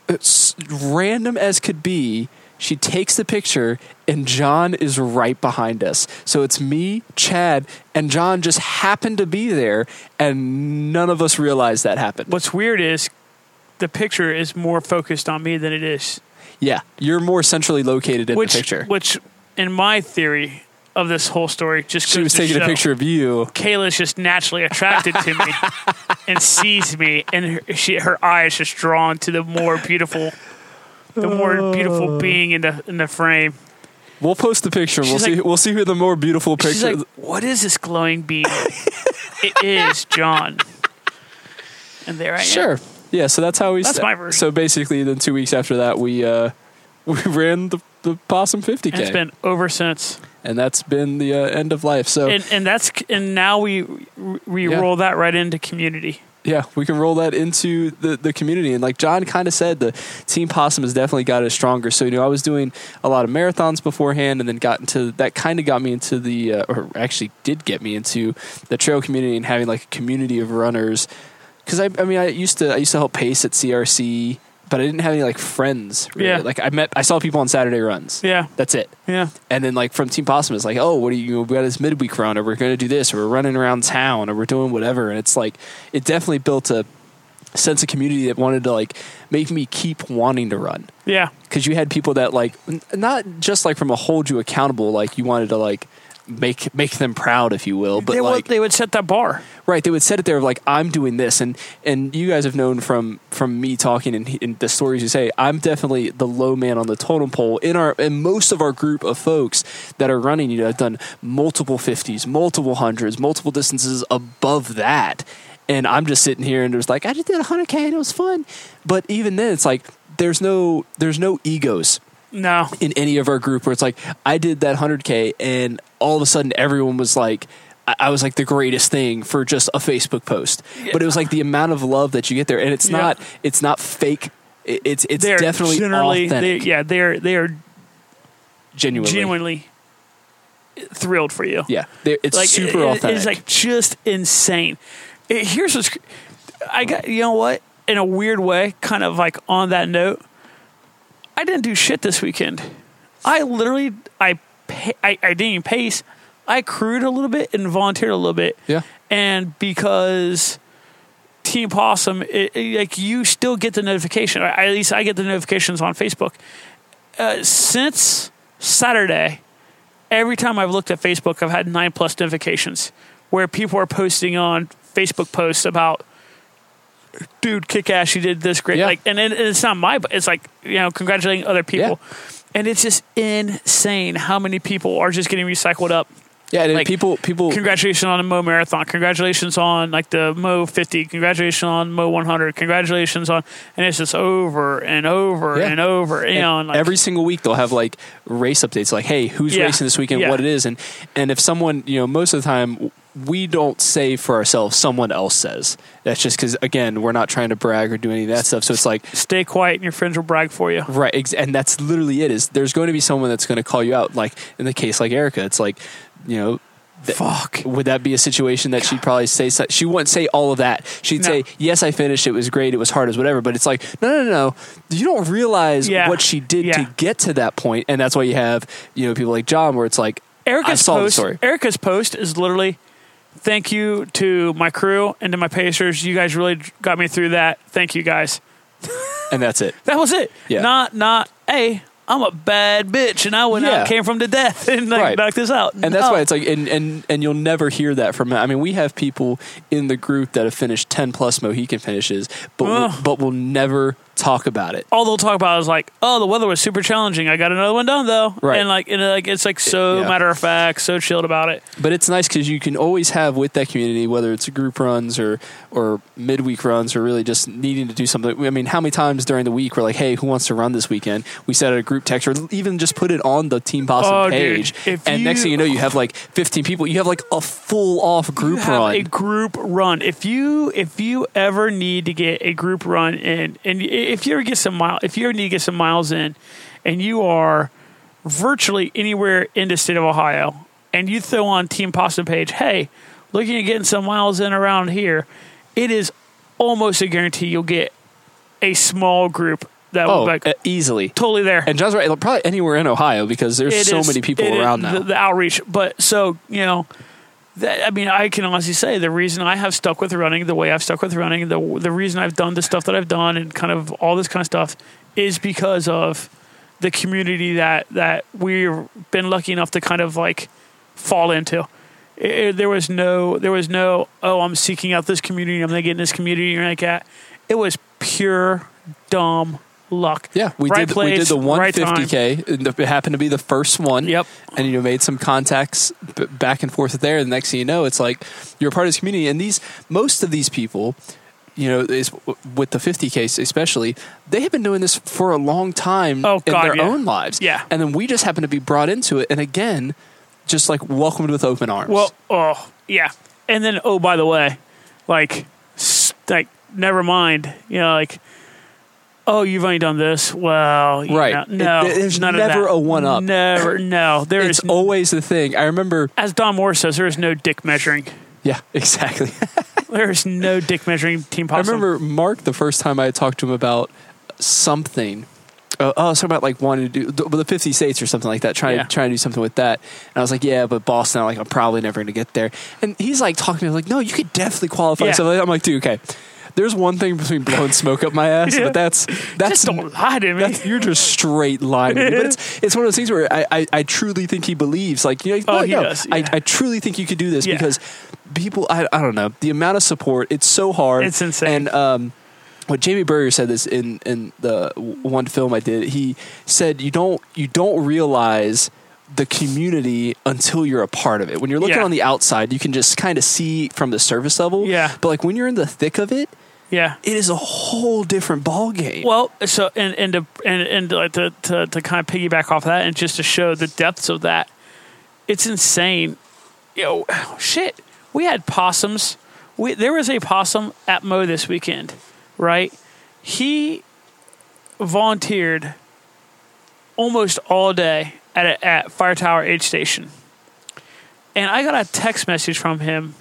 it's random as could be, she takes the picture, and John is right behind us. So it's me, Chad, and John just happened to be there, and none of us realized that happened. What's weird is the picture is more focused on me than it is. Yeah, you're more centrally located in which, the picture. Which, in my theory of this whole story, just she was taking a picture of you. Kayla's just naturally attracted to me and sees me, and her, she, her eye is just drawn to the more beautiful, the more beautiful uh. being in the in the frame. We'll post the picture. We'll She's see. we'll see who the more beautiful She's picture. like, "What is this glowing beam?" it is John, and there I am. sure. Yeah. So that's how we. That's sta- my version. So basically, then two weeks after that, we uh, we ran the, the possum 50k, And it's been over since, and that's been the uh, end of life. So and and that's and now we we Yeah. roll that right into community. yeah, we can roll that into the, the community. And like John kind of said, the Team Possum has definitely got us stronger. So, you know, I was doing a lot of marathons beforehand and then got into that kind of got me into the, uh, or actually did get me into the trail community and having like a community of runners. Cause I, I mean, I used to, I used to help pace at CRC, but I didn't have any like friends. Really. Yeah. Like I met, I saw people on Saturday runs. Yeah, That's it. yeah. And then like from Team Possum, it's like, oh, what are you? We got this midweek run, or we're going to do this, or we're running around town, or we're doing whatever. And it's like, it definitely built a sense of community that wanted to like make me keep wanting to run Yeah, because you had people that like n- not just like from a hold you accountable, like you wanted to like make make them proud, if you will, but they like would they would set that bar. right they would set it there of like i'm doing this and and you guys have known from from me talking and, and the stories you say i'm definitely the low man on the totem pole in our in most of our group of folks that are running. You know i've done multiple 50s multiple hundreds multiple distances above that. And i'm just sitting here and it was like i just did 100k and it was fun. But even then it's like there's no there's no egos No, in any of our group where it's like I did that 100k and all of a sudden everyone was like I I was like the greatest thing for just a Facebook post. But it was like the amount of love that you get there and it's Yeah. not it's not fake. It- It's it's they're definitely generally they, authentic. yeah they're they are genuinely. genuinely thrilled for you. Yeah. It's like super it- authentic. It's like just insane. It- here's what's I got. You know what? In a weird way, kind of like on that note, I didn't do shit this weekend. I literally I I, I didn't even pace. I crewed a little bit and volunteered a little bit. Yeah. And because Team Possum, it, it- like you still get the notification. At least I get the notifications on Facebook. Uh, since Saturday, every time I've looked at Facebook, I've had nine plus notifications where people are posting on Facebook posts about, dude, kick ass, you did this great. Yeah. Like, and, it, and it's not my, but it's like you know, congratulating other people. And it's just insane how many people are just getting recycled up. Yeah, like, people people Congratulations on the Mo Marathon. Congratulations on like the Mo 50. Congratulations on Mo 100. Congratulations on, and it's just over and over Yeah. and over. You know, and like, every single week they'll have like race updates like hey who's Yeah. racing this weekend Yeah. what it is and and if someone you know most of the time we don't say for ourselves someone else says that's just because again we're not trying to brag or do any of that stuff so it's like stay quiet and your friends will brag for you. right ex- and that's literally it is there's going to be someone that's going to call you out like in the case like erica it's like you know th- Fuck. would that be a situation that she'd probably say she wouldn't say all of that she'd No. say yes i finished it was great it was hard as whatever but it's like no no no no you don't realize Yeah. what she did Yeah. to get to that point and that's why you have you know people like john where it's like Erica's I saw the post. story. Erica's post is literally, "Thank you to my crew and to my pacers. You guys really got me through that. Thank you guys." and that's it That was it. Yeah. Not not. Hey, I'm a bad bitch, and I went out Yeah. and came from the death and like Right. knocked this out. and that's why it's like and, and and you'll never hear that from i mean we have people in the group that have finished 10 plus mohican finishes but will, Ugh. but will never talk about it all they'll talk about is like, oh, the weather was super challenging. I got another one done though, Right. And like, and uh, like, it's like so Yeah. matter of fact, so chilled about it. but it's nice because you can always have with that community whether it's group runs or or midweek runs or really just needing to do something i mean how many times during the week we're like hey who wants to run this weekend we set out a group text or even just put it on the team possum Oh, page and next thing you know you have like 15 people you have like a full off group you run a group run. If you if you ever need to get a group run in, and if you ever get some mile, if you ever need to get some miles in, and you are virtually anywhere in the state of Ohio, and you throw on Team Possum page, hey, looking at getting some miles in around here, it is almost a guarantee you'll get a small group that Oh, will like uh, easily. totally there. And John's right. Probably anywhere in Ohio because there's It so is- many people it is around now. The, the outreach, but so you know, that, I mean, I can honestly say the reason I have stuck with running the way I've stuck with running, the the reason I've done the stuff that I've done, and kind of all this kind of stuff, is because of the community that that we've been lucky enough to kind of like fall into. It- it- there was no, there was no, oh, I'm seeking out this community, I'm gonna get in this community, or like that. It was pure dumb luck. yeah, we Right did. we did the 150k. and It happened to be the first one. Yep. And you know made some contacts back and forth there. The next thing you know, it's like you're a part of this community. And these most of these people, you know, is with the 50 case especially, they have been doing this for a long time Oh, in their yeah. own lives. Yeah. And then we just happen to be brought into it, and again, just like welcomed with open arms. Well, oh yeah, and then oh by the way, like like never mind, you know like. Oh, you've only done this. Well, Right. know, no, It- there's never a one-up. Never, no. There it's is, always the thing. I remember. as Don Moore says, there is no dick measuring. Yeah, exactly. There is no dick measuring Team I remember Mark the first time I talked to him about something. Uh, oh, something about like wanting to do the, the 50 states or something like that, trying Yeah. to trying to do something with that. And I was like, yeah, but Boston, I'm like, I'm probably never going to get there. And he's like talking to me like, no, you could definitely qualify. Yeah. So I'm like, dude, okay. There's one thing between blowing smoke up my ass, Yeah. but that's that's Just don't lie to me. that's you're just straight lying. to me. But it's it's one of those things where I, I, I truly think he believes. Like you know, Oh, no, he does, I, yeah. I truly think you could do this Yeah. because people I, I don't know the amount of support. It's so hard. It's insane. And um, what Jamie Burger said this in in the one film I did. He said you don't you don't realize the community until you're a part of it. When you're looking Yeah. on the outside, you can just kind of see from the surface level. Yeah. But like when you're in the thick of it, yeah. it is a whole different ball game. Well, so and and to and, and like to, to to kind of piggyback off that, and just to show the depths of that, it's insane. Yo, shit, we had possums. We there was a possum at Mo this weekend, right? He volunteered almost all day at a, at Fire Tower Aid Station, and I got a text message from him.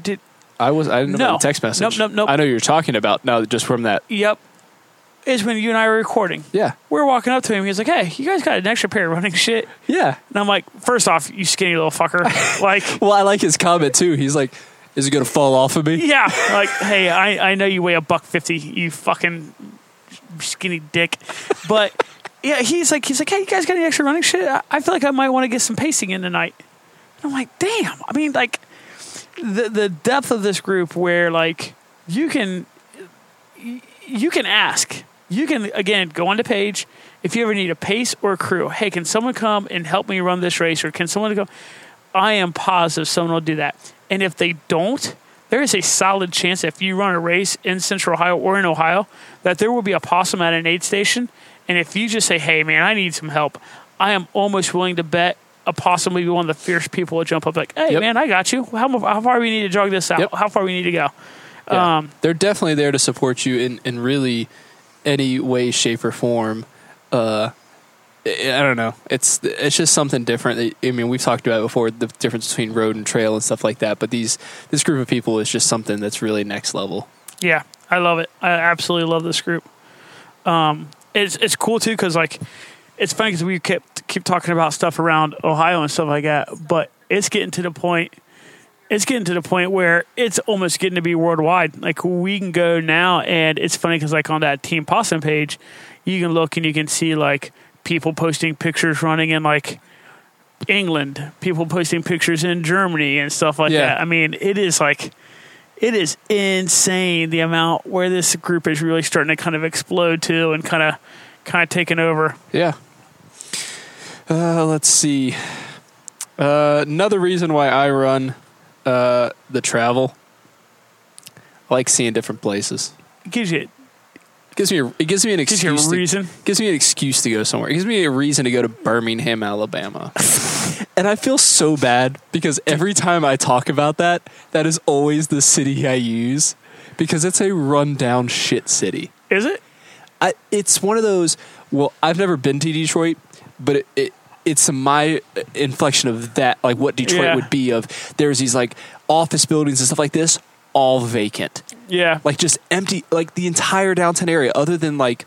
Did I was I didn't know No. about the text message. Nope, nope, nope. I know you're talking about no, just from that. yep? Is when you and I were recording. Yeah, we were walking up to him. He's like, "Hey, you guys got an extra pair of running shit?" yeah. And I'm like, first off, you skinny little fucker. like, Well, I like his comment too. He's like, "Is it gonna fall off of me?" yeah, like, hey, I, I know you weigh a buck fifty, you fucking skinny dick. But yeah, he's like, he's like, hey, you guys got any extra running shit? I, I feel like I might want to get some pacing in tonight. And I'm like, damn. I mean, like, the the depth of this group where like you can you can ask. You can again go on the page if you ever need a pace or a crew. Hey, can someone come and help me run this race, or can someone go? I am positive someone will do that. And if they don't, there is a solid chance if you run a race in Central Ohio or in Ohio that there will be a possum at an aid station. And if you just say, "Hey, man, I need some help," I am almost willing to bet a possum will be one of the fierce people to jump up like, "Hey, Yep. man, I got you. How, how far we need to jog this out? Yep. How far we need to go?" Yeah. Um, They're definitely there to support you in in really any way, shape, or form. Uh, I I don't know. It's it's just something different. I mean, we've talked about it before the difference between road and trail and stuff like that. But these this group of people is just something that's really next level. Yeah, I love it. I absolutely love this group. Um, it's it's cool too because like it's funny because we kept keep talking about stuff around Ohio and stuff like that, but it's getting to the point. It's getting to the point where it's almost getting to be worldwide. Like we can go now, and it's funny because like on that Team Possum page, you can look and you can see like people posting pictures running in like England, people posting pictures in Germany and stuff like Yeah. that. I mean, it is like it is insane the amount where this group is really starting to kind of explode to and kind of kind of taking over. Yeah. Uh, let's see. Uh, another reason why I run uh, the travel. I like seeing different places. It gives you gives me a, it gives me an gives you a excuse to, reason. gives me an excuse to go somewhere. It gives me a reason to go to Birmingham, Alabama. and I feel so bad because every time I talk about that, that is always the city I use because it's a rundown shit city. Is it? I, it's one of those. Well, I've never been to Detroit, but it, it it's my inflection of that, like what Detroit Yeah. would be. Of there's these like office buildings and stuff like this, all vacant, Yeah. like just empty, like the entire downtown area, other than like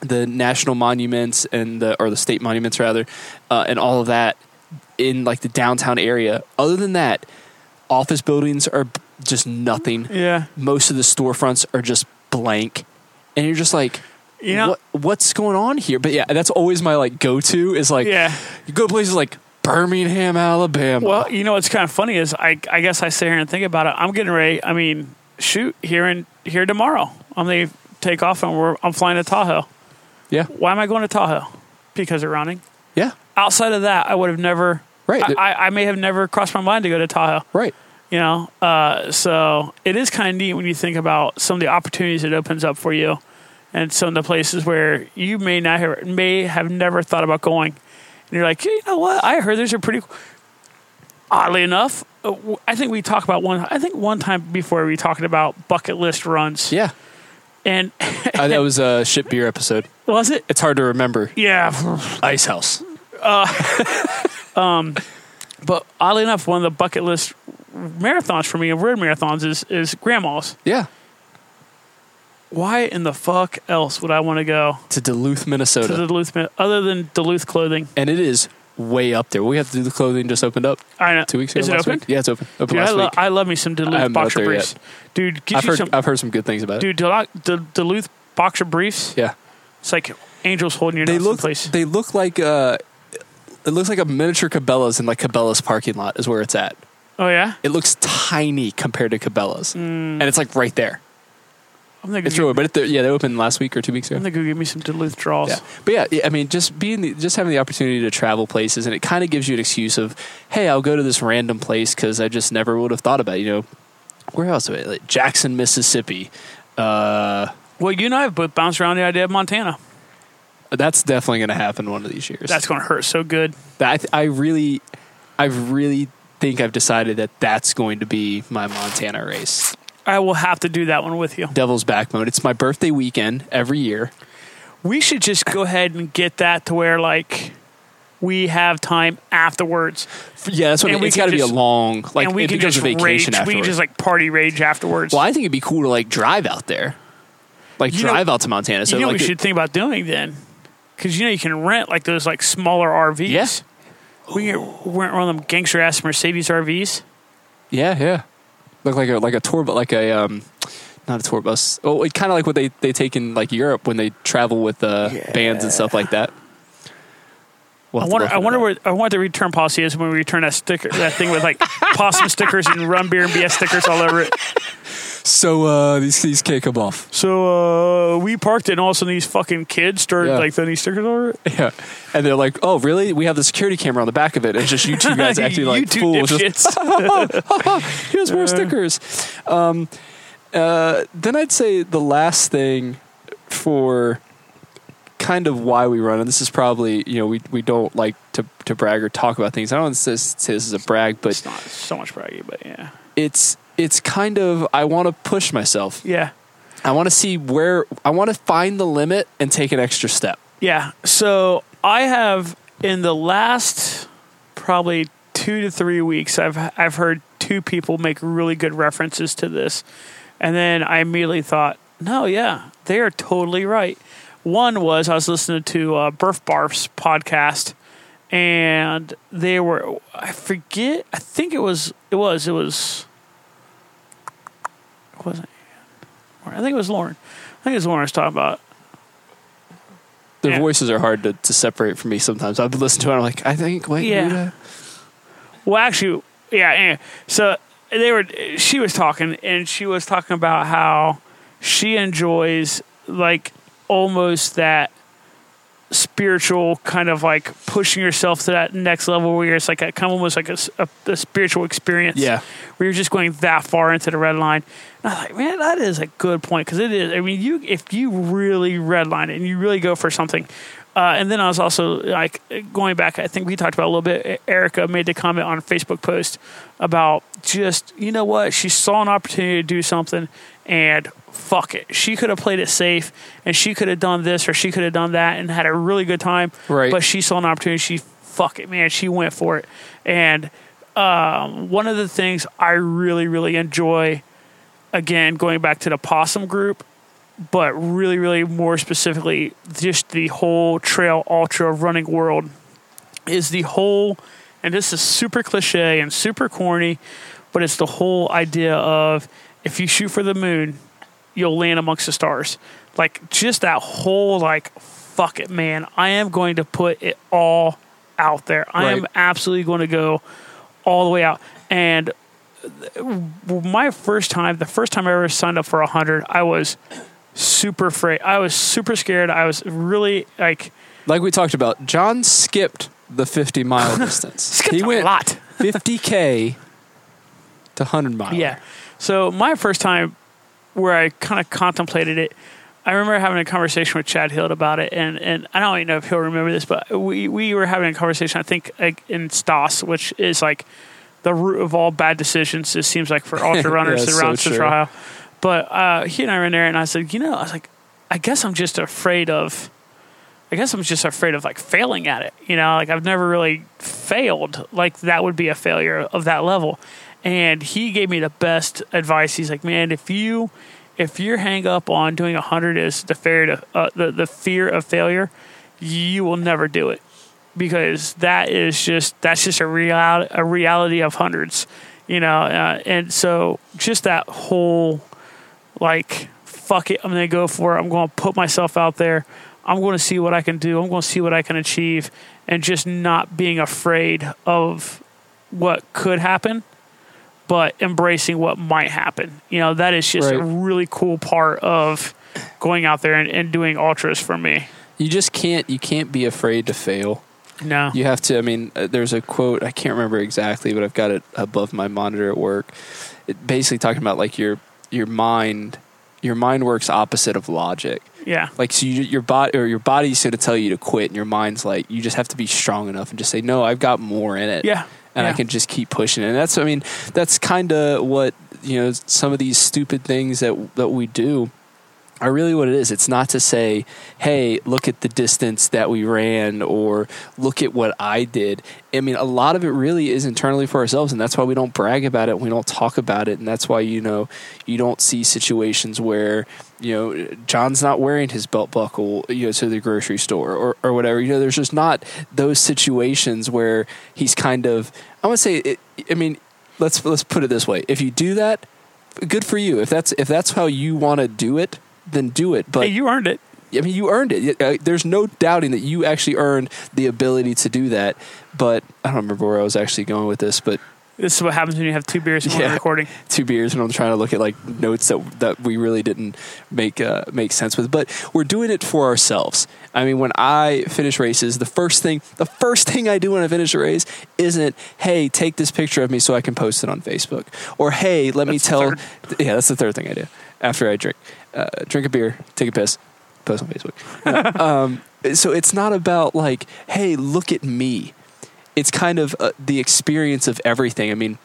the national monuments and the or the state monuments rather, uh, and all of that in like the downtown area. Other than that, office buildings are just nothing yeah. most of the storefronts are just blank and you're just like You know- what, what's going on here but yeah that's always my like go-to is like Yeah. you go to places like birmingham alabama Well, you know what's kind of funny is I I guess I sit here and think about it. I'm getting ready. I mean, shoot, here and here tomorrow. I'm gonna take off and we're I'm flying to Tahoe. yeah Why am I going to Tahoe? Because of running. yeah Outside of that, I would have never. Right. I, I, I may have never crossed my mind to go to Tahoe. right You know, uh, so it is kind of neat when you think about some of the opportunities it opens up for you, and some of the places where you may not have, may have never thought about going, and you're like, you know what? I heard there's a pretty. Oddly enough, I think we talked about one. I think one time before we talked about bucket list runs, yeah and uh, that was a ship beer episode was it? it's hard to remember Yeah, ice house Um, but oddly enough, one of the bucket list marathons for me of road marathons is is grandma's. yeah Why in the fuck else would I want to go to duluth minnesota To Duluth, other than Duluth clothing? and it is way up there we have to do the clothing just opened up I know. two weeks ago Is it open? week yeah it's open open Dude, I, last lo- week I love me some Duluth boxer briefs. Dude, get i've you heard some. i've heard some good things about it dude, Duluth boxer briefs. yeah It's like angels holding your they look in place. they look like uh it looks like a miniature Cabela's in like Cabela's parking lot is where it's at. oh yeah, It looks tiny compared to Cabela's, and it's like right there. I'm. It's really, but it, yeah, they opened last week or two weeks ago. I'm gonna go give me some Duluth draws. Yeah, but yeah, I mean, just being the, just having the opportunity to travel places, and it kind of gives you an excuse of, hey, I'll go to this random place because I just never would have thought about. it. You know, where else? Like Jackson, Mississippi. Uh, Well, you and I have both bounced around the idea of Montana. that's definitely going to happen one of these years. That's gonna hurt so good. that I really, I really think I've decided that that's going to be my Montana race. I will have to do that one with you. Devil's Backbone. It's my birthday weekend every year. We should just go ahead and get that to where like we have time afterwards, Yeah, that's what I mean. we It's got to be a long, like and we it can becomes just a vacation rage. We can just like party rage afterwards. well, I think it'd be cool to like drive out there, like You know- drive out to Montana. So you know what like we it- should think about doing then, because you know you can rent like those like smaller RVs. Yeah. We can rent one of them gangster ass Mercedes RVs. yeah, yeah, look like a like a tour, but like a um, not a tour bus. Oh, kind of like what they they take in like Europe when they travel with uh, bands and stuff like that. We'll I wonder. I wonder where. I wonder what the return policy is when we return that sticker, that thing with like possum stickers and rum beer and BS stickers all over it. So uh, these these can't come off. So uh, we parked it, and all of a sudden these fucking kids started Yeah. like throwing these stickers over it. Yeah, and they're like, "Oh, really? We have the security camera on the back of it, and it's just you two guys acting like two fools." Just, dipshits. Here's more stickers. Um, uh, then I'd say the last thing for kind of why we run, and this is probably you know we we don't like to to brag or talk about things. I don't want to say say this is a brag, but it's not so much braggy, but yeah, it's it's kind of I want to push myself. yeah. I want to see where I want to find the limit and take an extra step. Yeah. So I have in the last probably two to three weeks, I've I've heard two people make really good references to this, and then I immediately thought, no, yeah, they are totally right. One was I was listening to uh, Burf Barf's podcast, and they were I forget I think it was it was it was it wasn't I think it was Lauren. I think it was Lauren I was talking about. Their Yeah. voices are hard to, to separate from me sometimes. I've listened to it. I'm like, I think, wait, Yeah. Rita? Well, actually, yeah. Anyway, so they were. She was talking, and she was talking about how she enjoys like almost that spiritual kind of like pushing yourself to that next level where it's like a kind of almost like a spiritual experience. Yeah. where you're just going that far into the red line. And I was like, man, that is a good point because it is. I mean, you if you really redline it and you really go for something, uh, and then I was also like going back. I think we talked about a little bit. Erica made the comment on a Facebook post about just you know what she saw an opportunity to do something and fuck it. She could have played it safe and she could have done this or she could have done that and had a really good time. Right. But she saw an opportunity. She fuck it, man. She went for it. And um, one of the things I really really enjoy, again going back to the possum group, but really really more specifically just the whole trail ultra running world is the whole and this is super cliche and super corny but it's the whole idea of if you shoot for the moon you'll land amongst the stars. Like just that whole like fuck it man. I am going to put it all out there. I am absolutely going to go all the way out. And my first time the first time i ever signed up for a 100 i was super afraid. I was super scared. I was really like Like we talked about, John skipped the 50 mile distance. skipped he a went lot. 50k to 100 mile. Yeah. So my first time where I kind of contemplated it, I remember having a conversation with Chad Hill about it, and, and I don't even know if he'll remember this, but we, we were having a conversation, I think, in Stas, which is like the root of all bad decisions, it seems like for ultra runners Yeah, around so Central. Ohio. But uh, he and I were in there, and I said, you know, I was like, I guess I'm just afraid of, I guess I'm just afraid of like failing at it. You know, like I've never really failed. Like that would be a failure of that level. And he gave me the best advice. He's like, man, if you, if your hang up on doing a hundred is the fear to, uh, the the fear of failure, you will never do it because that is just that's just a real a reality of hundreds, you know. Uh, and so just that whole like fuck it, I'm gonna go for it. I'm to put myself out there. I'm going to see what I can do. I'm going to see what I can achieve, and just not being afraid of what could happen, but embracing what might happen. You know, that is just a really cool part of going out there and, and doing ultras for me. You just can't you can't be afraid to fail. No. You have to. I mean, uh, there's a quote I can't remember exactly, but I've got it above my monitor at work. It basically talking about like your your mind. Your mind works opposite of logic. Yeah. Like so, you, your body or your body's going to tell you to quit, and your mind's like you just have to be strong enough and just say no. I've got more in it. Yeah. And I can just keep pushing. it. And that's I mean that's kind of what you know some of these stupid things that that we do are really what it is. It's not to say, hey, look at the distance that we ran or look at what I did. I mean, a lot of it really is internally for ourselves, and that's why we don't brag about it. We don't talk about it, and that's why you know you don't see situations where you know John's not wearing his belt buckle, you know, to the grocery store or or whatever. You know, there's just not those situations where he's kind of. I want to say, it, I mean, let's let's put it this way: if you do that, good for you. If that's if that's how you want to do it, then do it. But Hey, you earned it. I mean, you earned it. Uh, There's no doubting that you actually earned the ability to do that. But I don't remember where I was actually going with this. But This is what happens when you have two beers and Yeah. recording. two beers, and I'm trying to look at like notes that that we really didn't make uh, make sense with. But we're doing it for ourselves. I mean, when I finish races, the first thing the first thing I do when I finish a race isn't, "Hey, take this picture of me so I can post it on Facebook," or "Hey, let me That's the tell." Yeah, that's the third thing I do after I drink. Uh, drink a beer, take a piss, post on Facebook. um, so it's not about like, hey, look at me. It's kind of uh, the experience of everything. I mean,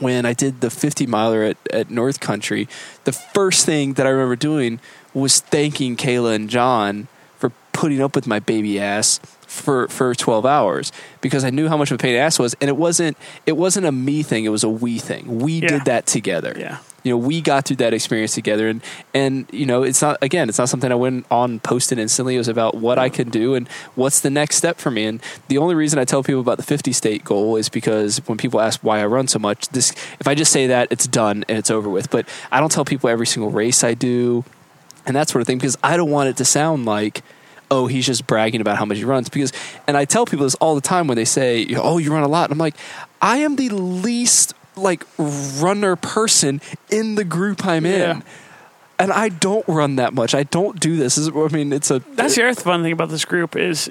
when I did the 50 miler at, at North Country, the first thing that I remember doing was thanking Kayla and John for putting up with my baby ass for, for 12 hours because I knew how much of a pain ass was. And it wasn't, it wasn't a me thing. It was a we thing. We Yeah. did that together Yeah. You know we got through that experience together. And and you know it's not again it's not something i went on posted instantly. It was about what i can do and what's the next step for me. And the only reason i tell people about the 50 state goal is because when people ask why i run so much this if i just say that it's done and it's over with. But i don't tell people every single race i do and that sort of thing because i don't want it to sound like oh he's just bragging about how much he runs. Because and i tell people this all the time when they say oh you run a lot. And i'm like i am the least like runner person in the group i'm Yeah. in and i don't run that much i don't do this, this is, i mean it's a That's the other fun thing about this group is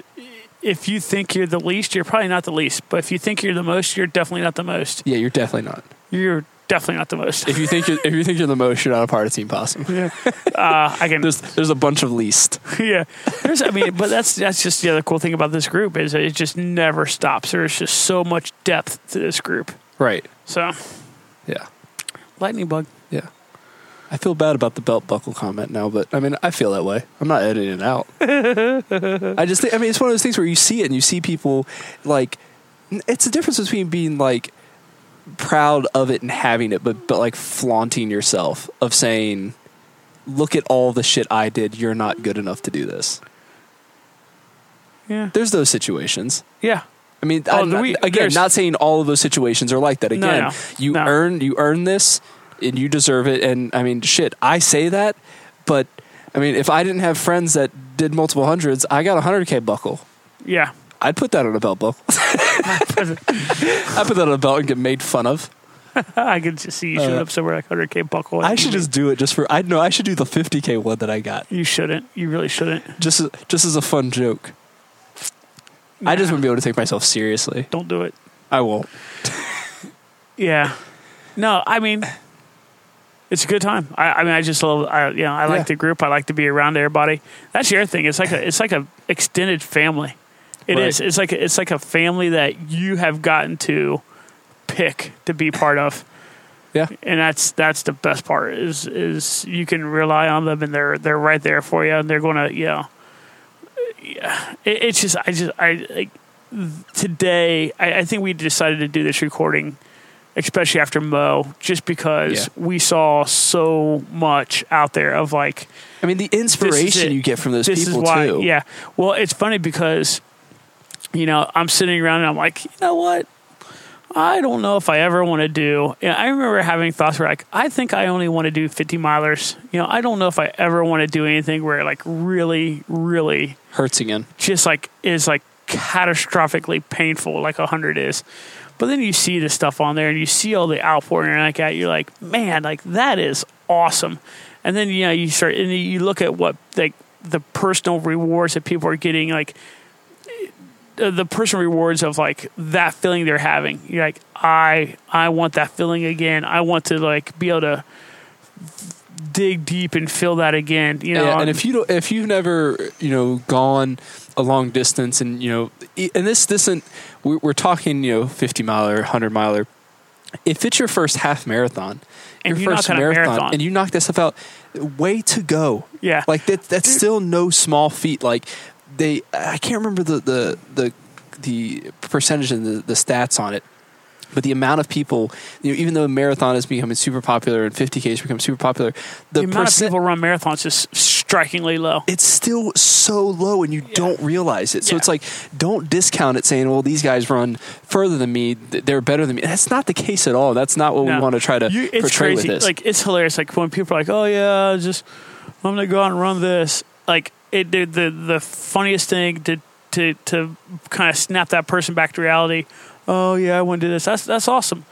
if you think you're the least, you're probably not the least. But if you think you're the most, you're definitely not the most. yeah you're definitely not You're definitely not the most. If you think you're, if you think you're the most, you're not a part of Team Possum. uh, I can. There's there's a bunch of least. yeah, there's. I mean, but that's that's just the other cool thing about this group is that it just never stops. There's just so much depth to this group. Right. So, Yeah. lightning bug. Yeah. I feel bad about the belt buckle comment now, but I mean, I feel that way. I'm not editing it out. I just think, I mean, it's one of those things where you see it and you see people like, it's the difference between being like proud of it and having it, but, but like flaunting yourself of saying, look at all the shit I did. You're not good enough to do this. Yeah, There's those situations. yeah. I mean, Oh, I'm- we- again, not saying all of those situations are like that. Again, no, you no. earn you earn this, and you deserve it. And I mean, shit, I say that, but I mean, if I didn't have friends that did multiple hundreds, I got a hundred k buckle. Yeah. I'd put that on a belt buckle. I put that on a belt and get made fun of. I could just see you showing Uh, up somewhere like 100k buckle. I should just do it just for. I know I should do the fifty k one that I got You shouldn't. You really shouldn't. just just as a fun joke. I just wouldn't be able to take myself seriously. don't do it. I won't. Yeah. No, I mean, it's a good time. I, I mean, I just love. I, you know, I like Yeah. the group. I like to be around everybody. That's your thing. It's like a. It's like a extended family. It is. Right. It's like a, it's like a family that you have gotten to pick to be part of. Yeah. and that's that's the best part is is you can rely on them and they're they're right there for you and they're gonna you know yeah it, it's just I just I like today I, I think we decided to do this recording especially after Mo just because Yeah. we saw so much out there of like I mean, the inspiration you get from those this people is why, too. Yeah. Well, it's funny because, you know, I'm sitting around and I'm like, you know what? I don't know if I ever want to do. Yeah, I remember having thoughts where like, I think I only want to do 50 milers. You know, I don't know if I ever want to do anything where like really, really Hurts again. just like is like catastrophically painful like a hundred is. But then you see the stuff on there and you see all the outpouring and like that, you're like, man, like that is awesome. And then you know you start and you look at what like the personal rewards that people are getting, like uh, the personal rewards of like that feeling they're having. You're like, I I want that feeling again. I want to like be able to dig deep and feel that again. You know, Yeah, and if you don't, if you've never you know gone a long distance and you know and this this isn't we're, we're talking you know 50 miler 100 miler if it's your first half marathon And your you first a marathon. and you knock that stuff out way to go yeah, like that that's still no small feat like they i can't remember the the the, the percentage and the, the stats on it but the amount of people you know even though marathon is becoming super popular and 50k is becoming super popular the, the, amount of people run marathons is strikingly low. it's still so low and you don't realize it. So Yeah. it's like, don't discount it saying, well, these guys run further than me. They're better than me. That's not the case at all. That's not what we want to try to You- portray crazy. with this. Like it's hilarious. Like when people are like, "Oh yeah, just I'm gonna go out and run this." Like it, the the, the funniest thing to to to kind of snap that person back to reality. Oh yeah, I want to do this. That's that's awesome.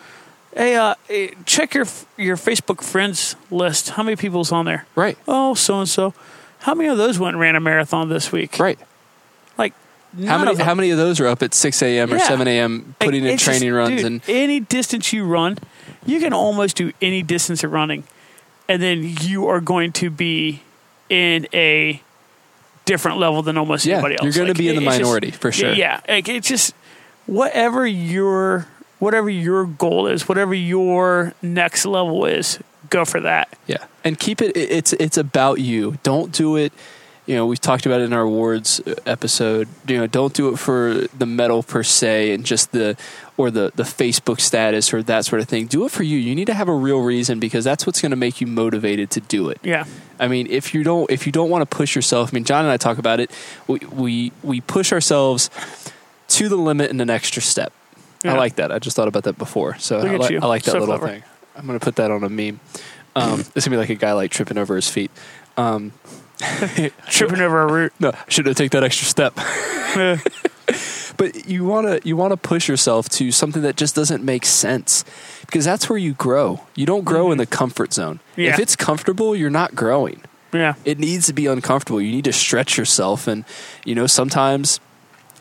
Hey, uh, eh, check your your Facebook friends list. How many people's on there? right, Oh, so and so. How many of those went and ran a marathon this week? right. Like How many, how many of those are up at 6 a.m. or 7 a.m. putting in It's just- training runs? dude, and any distance you run, you can almost do any distance of running, and then you are going to be in a different level than almost Yeah, anybody else. you're gonna be in the it's just- minority, for sure. Yeah. Like, it's just whatever your whatever your goal is, whatever your next level is, go for that. Yeah, and keep it. it- It's it's about you. Don't do it. You know, we've talked about it in our awards uh, episode. You know, don't do it for the medal per se and just the or the the Facebook status or that sort of thing. Do it for you. You need to have a real reason because that's what's going to make you motivated to do it. Yeah, I mean, if you don't if you don't want to push yourself, I mean, John and I talk about it. We we we push ourselves to the limit and an extra step. I like that. I just thought about that before, so I, like. I like that So little clever. thing. I'm gonna put that on a meme. Um, it's gonna be like a guy like tripping over his feet. Um, tripping over a root. no, I should have taken that extra step. But you wanna you wanna push yourself to something that just doesn't make sense because that's where you grow. You don't grow in the comfort zone. Mm-hmm. Yeah. If it's comfortable, you're not growing. yeah, it needs to be uncomfortable. You need to stretch yourself, and you know sometimes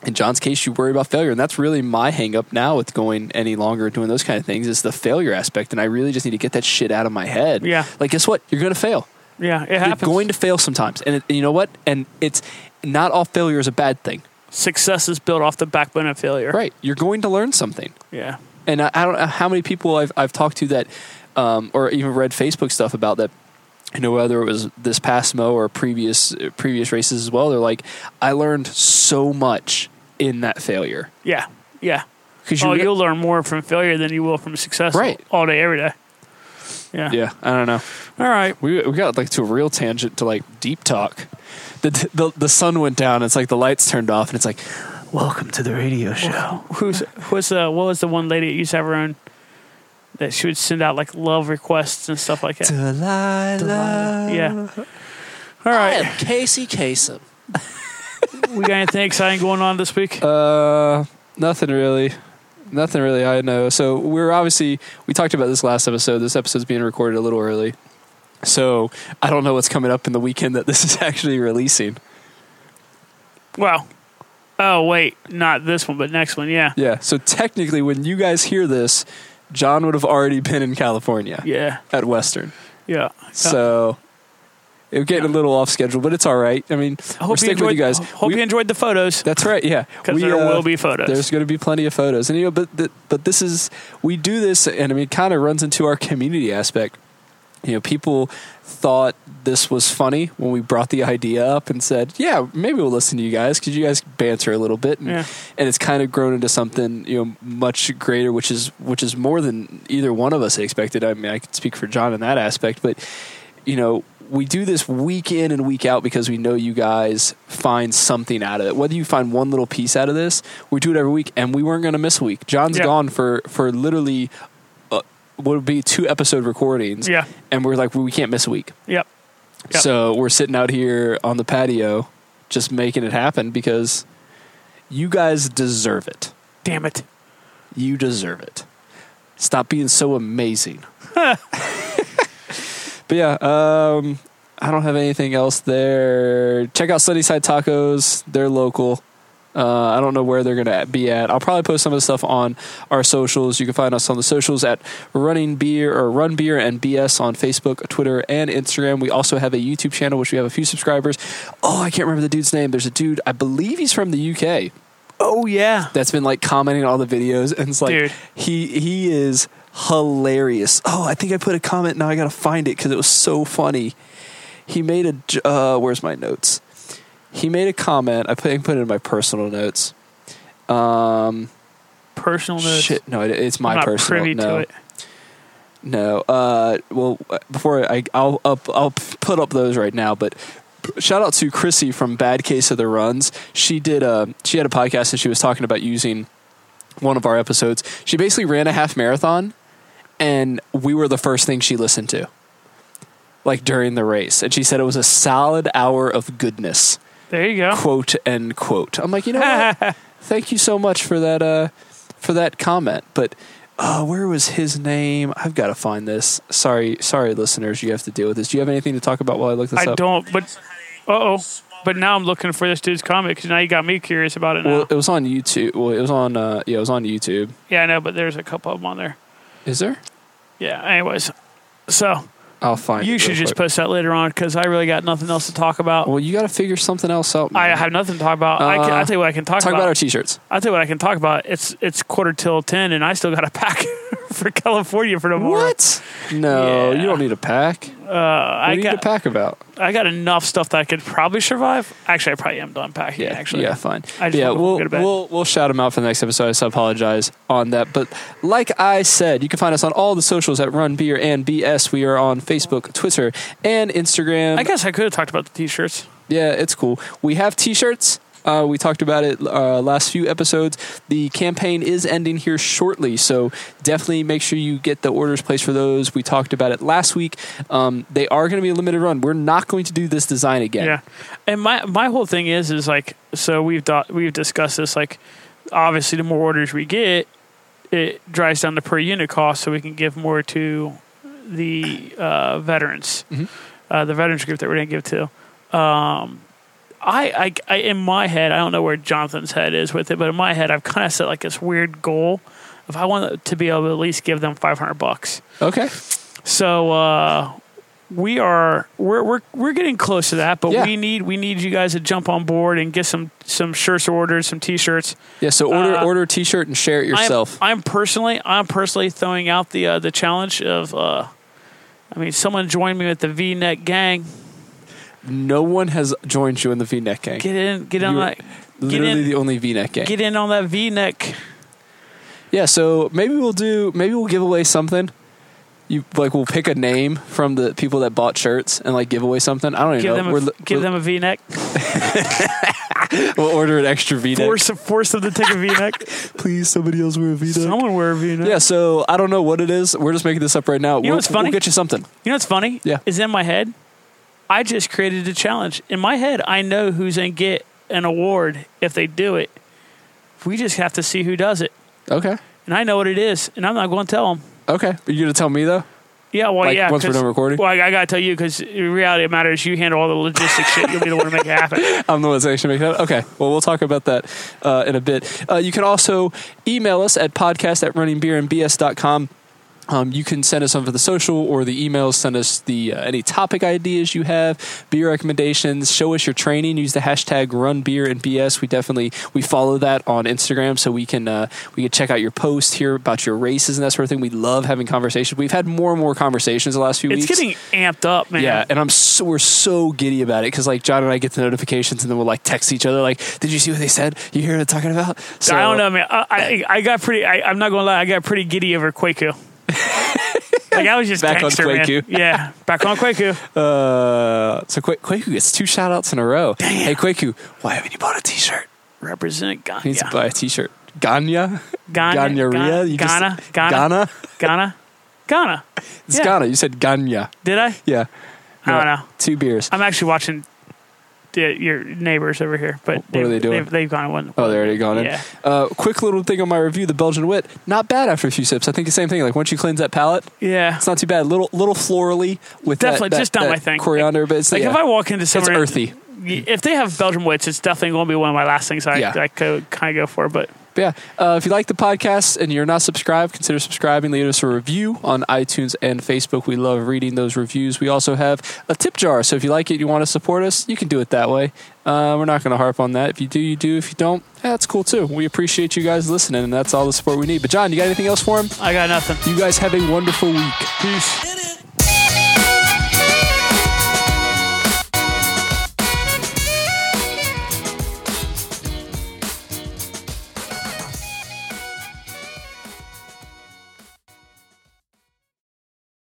in John's case, you worry about failure, and that's really my hang up now with going any longer doing those kind of things is the failure aspect, and I really just need to get that shit out of my head. Yeah. like guess what? You're gonna fail. Yeah, it happens. You're going to fail sometimes, and, it, and you know what? And it's not all failure is a bad thing, Success is built off the backbone of failure. right? You're going to learn something. Yeah. and I, I don't know how many people I've I've talked to that, um, or even read Facebook stuff about that. You know, whether it was this past mo or previous previous races as well. They're like, I learned so much in that failure Yeah. Yeah. because oh, you you'll learn more from failure than you will from success. Right. All day, every day. Yeah. yeah. I don't know. All right. We we got like to a real tangent to like deep talk. The the the sun went down. It's like the lights turned off, and it's like, welcome to the radio show. Who's who's the what was the one lady that used to have her own that she would send out like love requests and stuff like that. Delilah. Yeah. All right. Casey Kasem. we got anything exciting going on this week? Uh, nothing really. Nothing really. I know. So we're obviously we talked about this last episode. This episode's being recorded a little early, so I don't know what's coming up in the weekend that this is actually releasing. well, oh wait, not this one, but next one. Yeah. Yeah. So technically, when you guys hear this, John would have already been in California Yeah. at Western. Yeah. So it getting a little off schedule, but it's all right. I mean, I we're hope you sticking enjoyed. with you guys. Hope We- you enjoyed the photos. That's right. Yeah, 'Cause We, there uh, will be photos. There's going to be plenty of photos, and you know, but the, but this is we do this, and I mean, it kind of runs into our community aspect. You know, people thought this was funny when we brought the idea up and said, "Yeah, maybe we'll listen to you guys because you guys banter a little bit," and, Yeah. and it's kind of grown into something you know much greater, which is which is more than either one of us expected. I mean, I could speak for John in that aspect, but you know, we do this week in and week out because we know you guys find something out of it. Whether you find one little piece out of this, we do it every week, and we weren't going to miss a week. John's Yeah. gone for for literally uh, what would be two episode recordings, Yeah. and we're like, well, we can't miss a week. Yep. Yep. So we're sitting out here on the patio, just making it happen because you guys deserve it. Damn it. You deserve it. Stop being so amazing. but yeah, um, I don't have anything else there. Check out Sunnyside Tacos. They're local. Uh, I don't know where they're going to be at. I'll probably post some of the stuff on our socials. You can find us on the socials at Running Beer or Run Beer and BS on Facebook, Twitter, and Instagram. We also have a YouTube channel, which we have a few subscribers. Oh, I can't remember the dude's name. There's a dude, I believe he's from the UK Oh yeah. that's been like commenting on all the videos and it's like Dude. he he is hilarious oh i think i put a comment now i gotta find it because it was so funny he made a. uh where's my notes he made a comment i put, I put it in my personal notes um Personal notes. shit no it, it's my I'm not personal privy no to it. no uh well before i i'll up i'll put up those right now but shout out to Chrissy from Bad Case of the Runs. She did a she had a podcast and she was talking about using one of our episodes. She basically ran a half marathon and we were the first thing she listened to. Like during the race. And she said it was a solid hour of goodness. There you go. Quote end quote. I'm like, you know what? Thank you so much for that uh for that comment. But uh, where was his name? I've got to find this. Sorry, sorry, listeners. You have to deal with this. Do you have anything to talk about while I look this I up? don't. But uh oh. But now I'm looking for this dude's comic because now you got me curious about it now. Well, it was on YouTube. Well, it was on. Uh, yeah, it was on YouTube. yeah, I know. But there's a couple of them on there. Is there? Yeah. Anyways, so I'll find. you it should just quick. post that later on because I really got nothing else to talk about. Well, you got to figure something else out. I have nothing to talk about. I can, Uh, I'll tell you what I can talk, talk about. Talk about our t-shirts. I'll tell you what I can talk about. It's it's quarter till ten, and I still got a pack for California for tomorrow. What? No, Yeah. you don't need a pack. Uh, I need a pack about? I got enough stuff that I could probably survive. Actually, I probably am done packing. Yeah, actually, yeah, fine. I just yeah, we'll to we'll we'll shout them out for the next episode. So I apologize on that. But like I said, you can find us on all the socials at Run Beer and BS. We are on Facebook, Twitter, and Instagram. I guess I could have talked about the t-shirts. Yeah, it's cool. We have T-shirts. Uh, we talked about it uh, last few episodes. The campaign is ending here shortly, so definitely make sure you get the orders placed for those. We talked about it last week. Um, they are going to be a limited run. We're not going to do this design again. Yeah, and my my whole thing is is like so we've do, we've discussed this like obviously the more orders we get, it drives down the per unit cost, so we can give more to the uh, veterans, Mhm. uh, the veterans group that we're going to give to. Um, I, I, I, in my head, I don't know where Jonathan's head is with it, but in my head, I've kind of set like this weird goal if I want to be able to at least give them 500 bucks. Okay. So uh, we are we're we're we're getting close to that, but Yeah. we need we need you guys to jump on board and get some some shirts ordered, some t-shirts. Yeah. So order Uh, order a T-shirt and share it yourself. I'm, I'm personally I'm personally throwing out the uh, the challenge of uh, I mean someone join me with the V-neck gang. No one has joined you in the V-neck gang. Get in, get on that, Literally in, the only V-neck gang. get in on that V-neck. Yeah, so maybe we'll do maybe we'll give away something. You like we'll pick a name from the people that bought shirts and like give away something. I don't even Give know. them a, We're- give we're- them a V-neck. we'll order an extra V neck. Force force them to take a V-neck. Please, somebody else wear a V neck. Someone wear a V-neck. Yeah, so I don't know what it is. We're just making this up right now. know we'll, what's funny? We'll get you something. You know what's funny? Yeah. Is in my head, I just created a challenge. In my head, I know who's going to get an award if they do it. We just have to see who does it. Okay. And I know what it is, and I'm not going to tell them. Okay. Are you gonna tell me though? Yeah, well, Like, yeah. once we're done recording? Well, I, I got to tell you because in reality, it matters. You handle all the logistics shit. You'll be the one to make it happen. I'm the one that's actually making that. Okay. Well, we'll talk about that uh, in a bit. Uh, you can also email us at podcast at runningbeerandbs.com. Um, you can send us over the social or the emails. Send us the uh, any topic ideas you have, beer recommendations. Show us your training. Use the hashtag Run Beer and BS. We definitely we follow that on Instagram, so we can uh, we can check out your posts, hear about your races and that sort of thing. We love having conversations. We've had more and more conversations the last few It's weeks. It's getting amped up, man. Yeah, and I'm so we're so giddy about it because like John and I get the notifications and then we'll like text each other like, "Did you see what they said? You hear what I'm talking about?" So, I don't know, man. I, I, I got pretty. I, I'm not going to lie. I got pretty giddy over Quaku. like I was just Back on gangster, man. Yeah, back on Quaku. Uh, so Qu- Quaku gets two shout outs in a row. Hey Quaku, why haven't you bought a T-shirt? Represent He needs to buy a T-shirt. Ghana, Ghana, Ghana, Ghana, just- Ghana, Ghana. Ghana. Ghana. Ghana. It's Yeah. Ghana. You said Ganya. Did I? Yeah. I don't know. Two beers. I'm actually watching your neighbors over here, but What are they doing? They've, they've gone one. Oh, they're already gone in. Yeah. Uh, quick little thing on my review: the Belgian Wit, not bad after a few sips. I think the same thing. Like once you cleanse that palate, Yeah. it's not too bad. Little little florally with that- Definitely, that, just not that my thing. Coriander, but it's Like yeah. if I walk into it's earthy. if they have Belgian wits, it's definitely going to be one of my last things I, Yeah. I could kind of go for. But But yeah, uh, if you like the podcast and you're not subscribed, consider subscribing. Leave us a review on iTunes and Facebook. We love reading those reviews. We also have a tip jar, so if you like it, you want to support us, you can do it that way. Uh, we're not going to harp on that. If you do, you do. If you don't, yeah, that's cool too. We appreciate you guys listening, and that's all the support we need. But John, you got anything else for him? I got nothing. You guys have a wonderful week. Peace. It is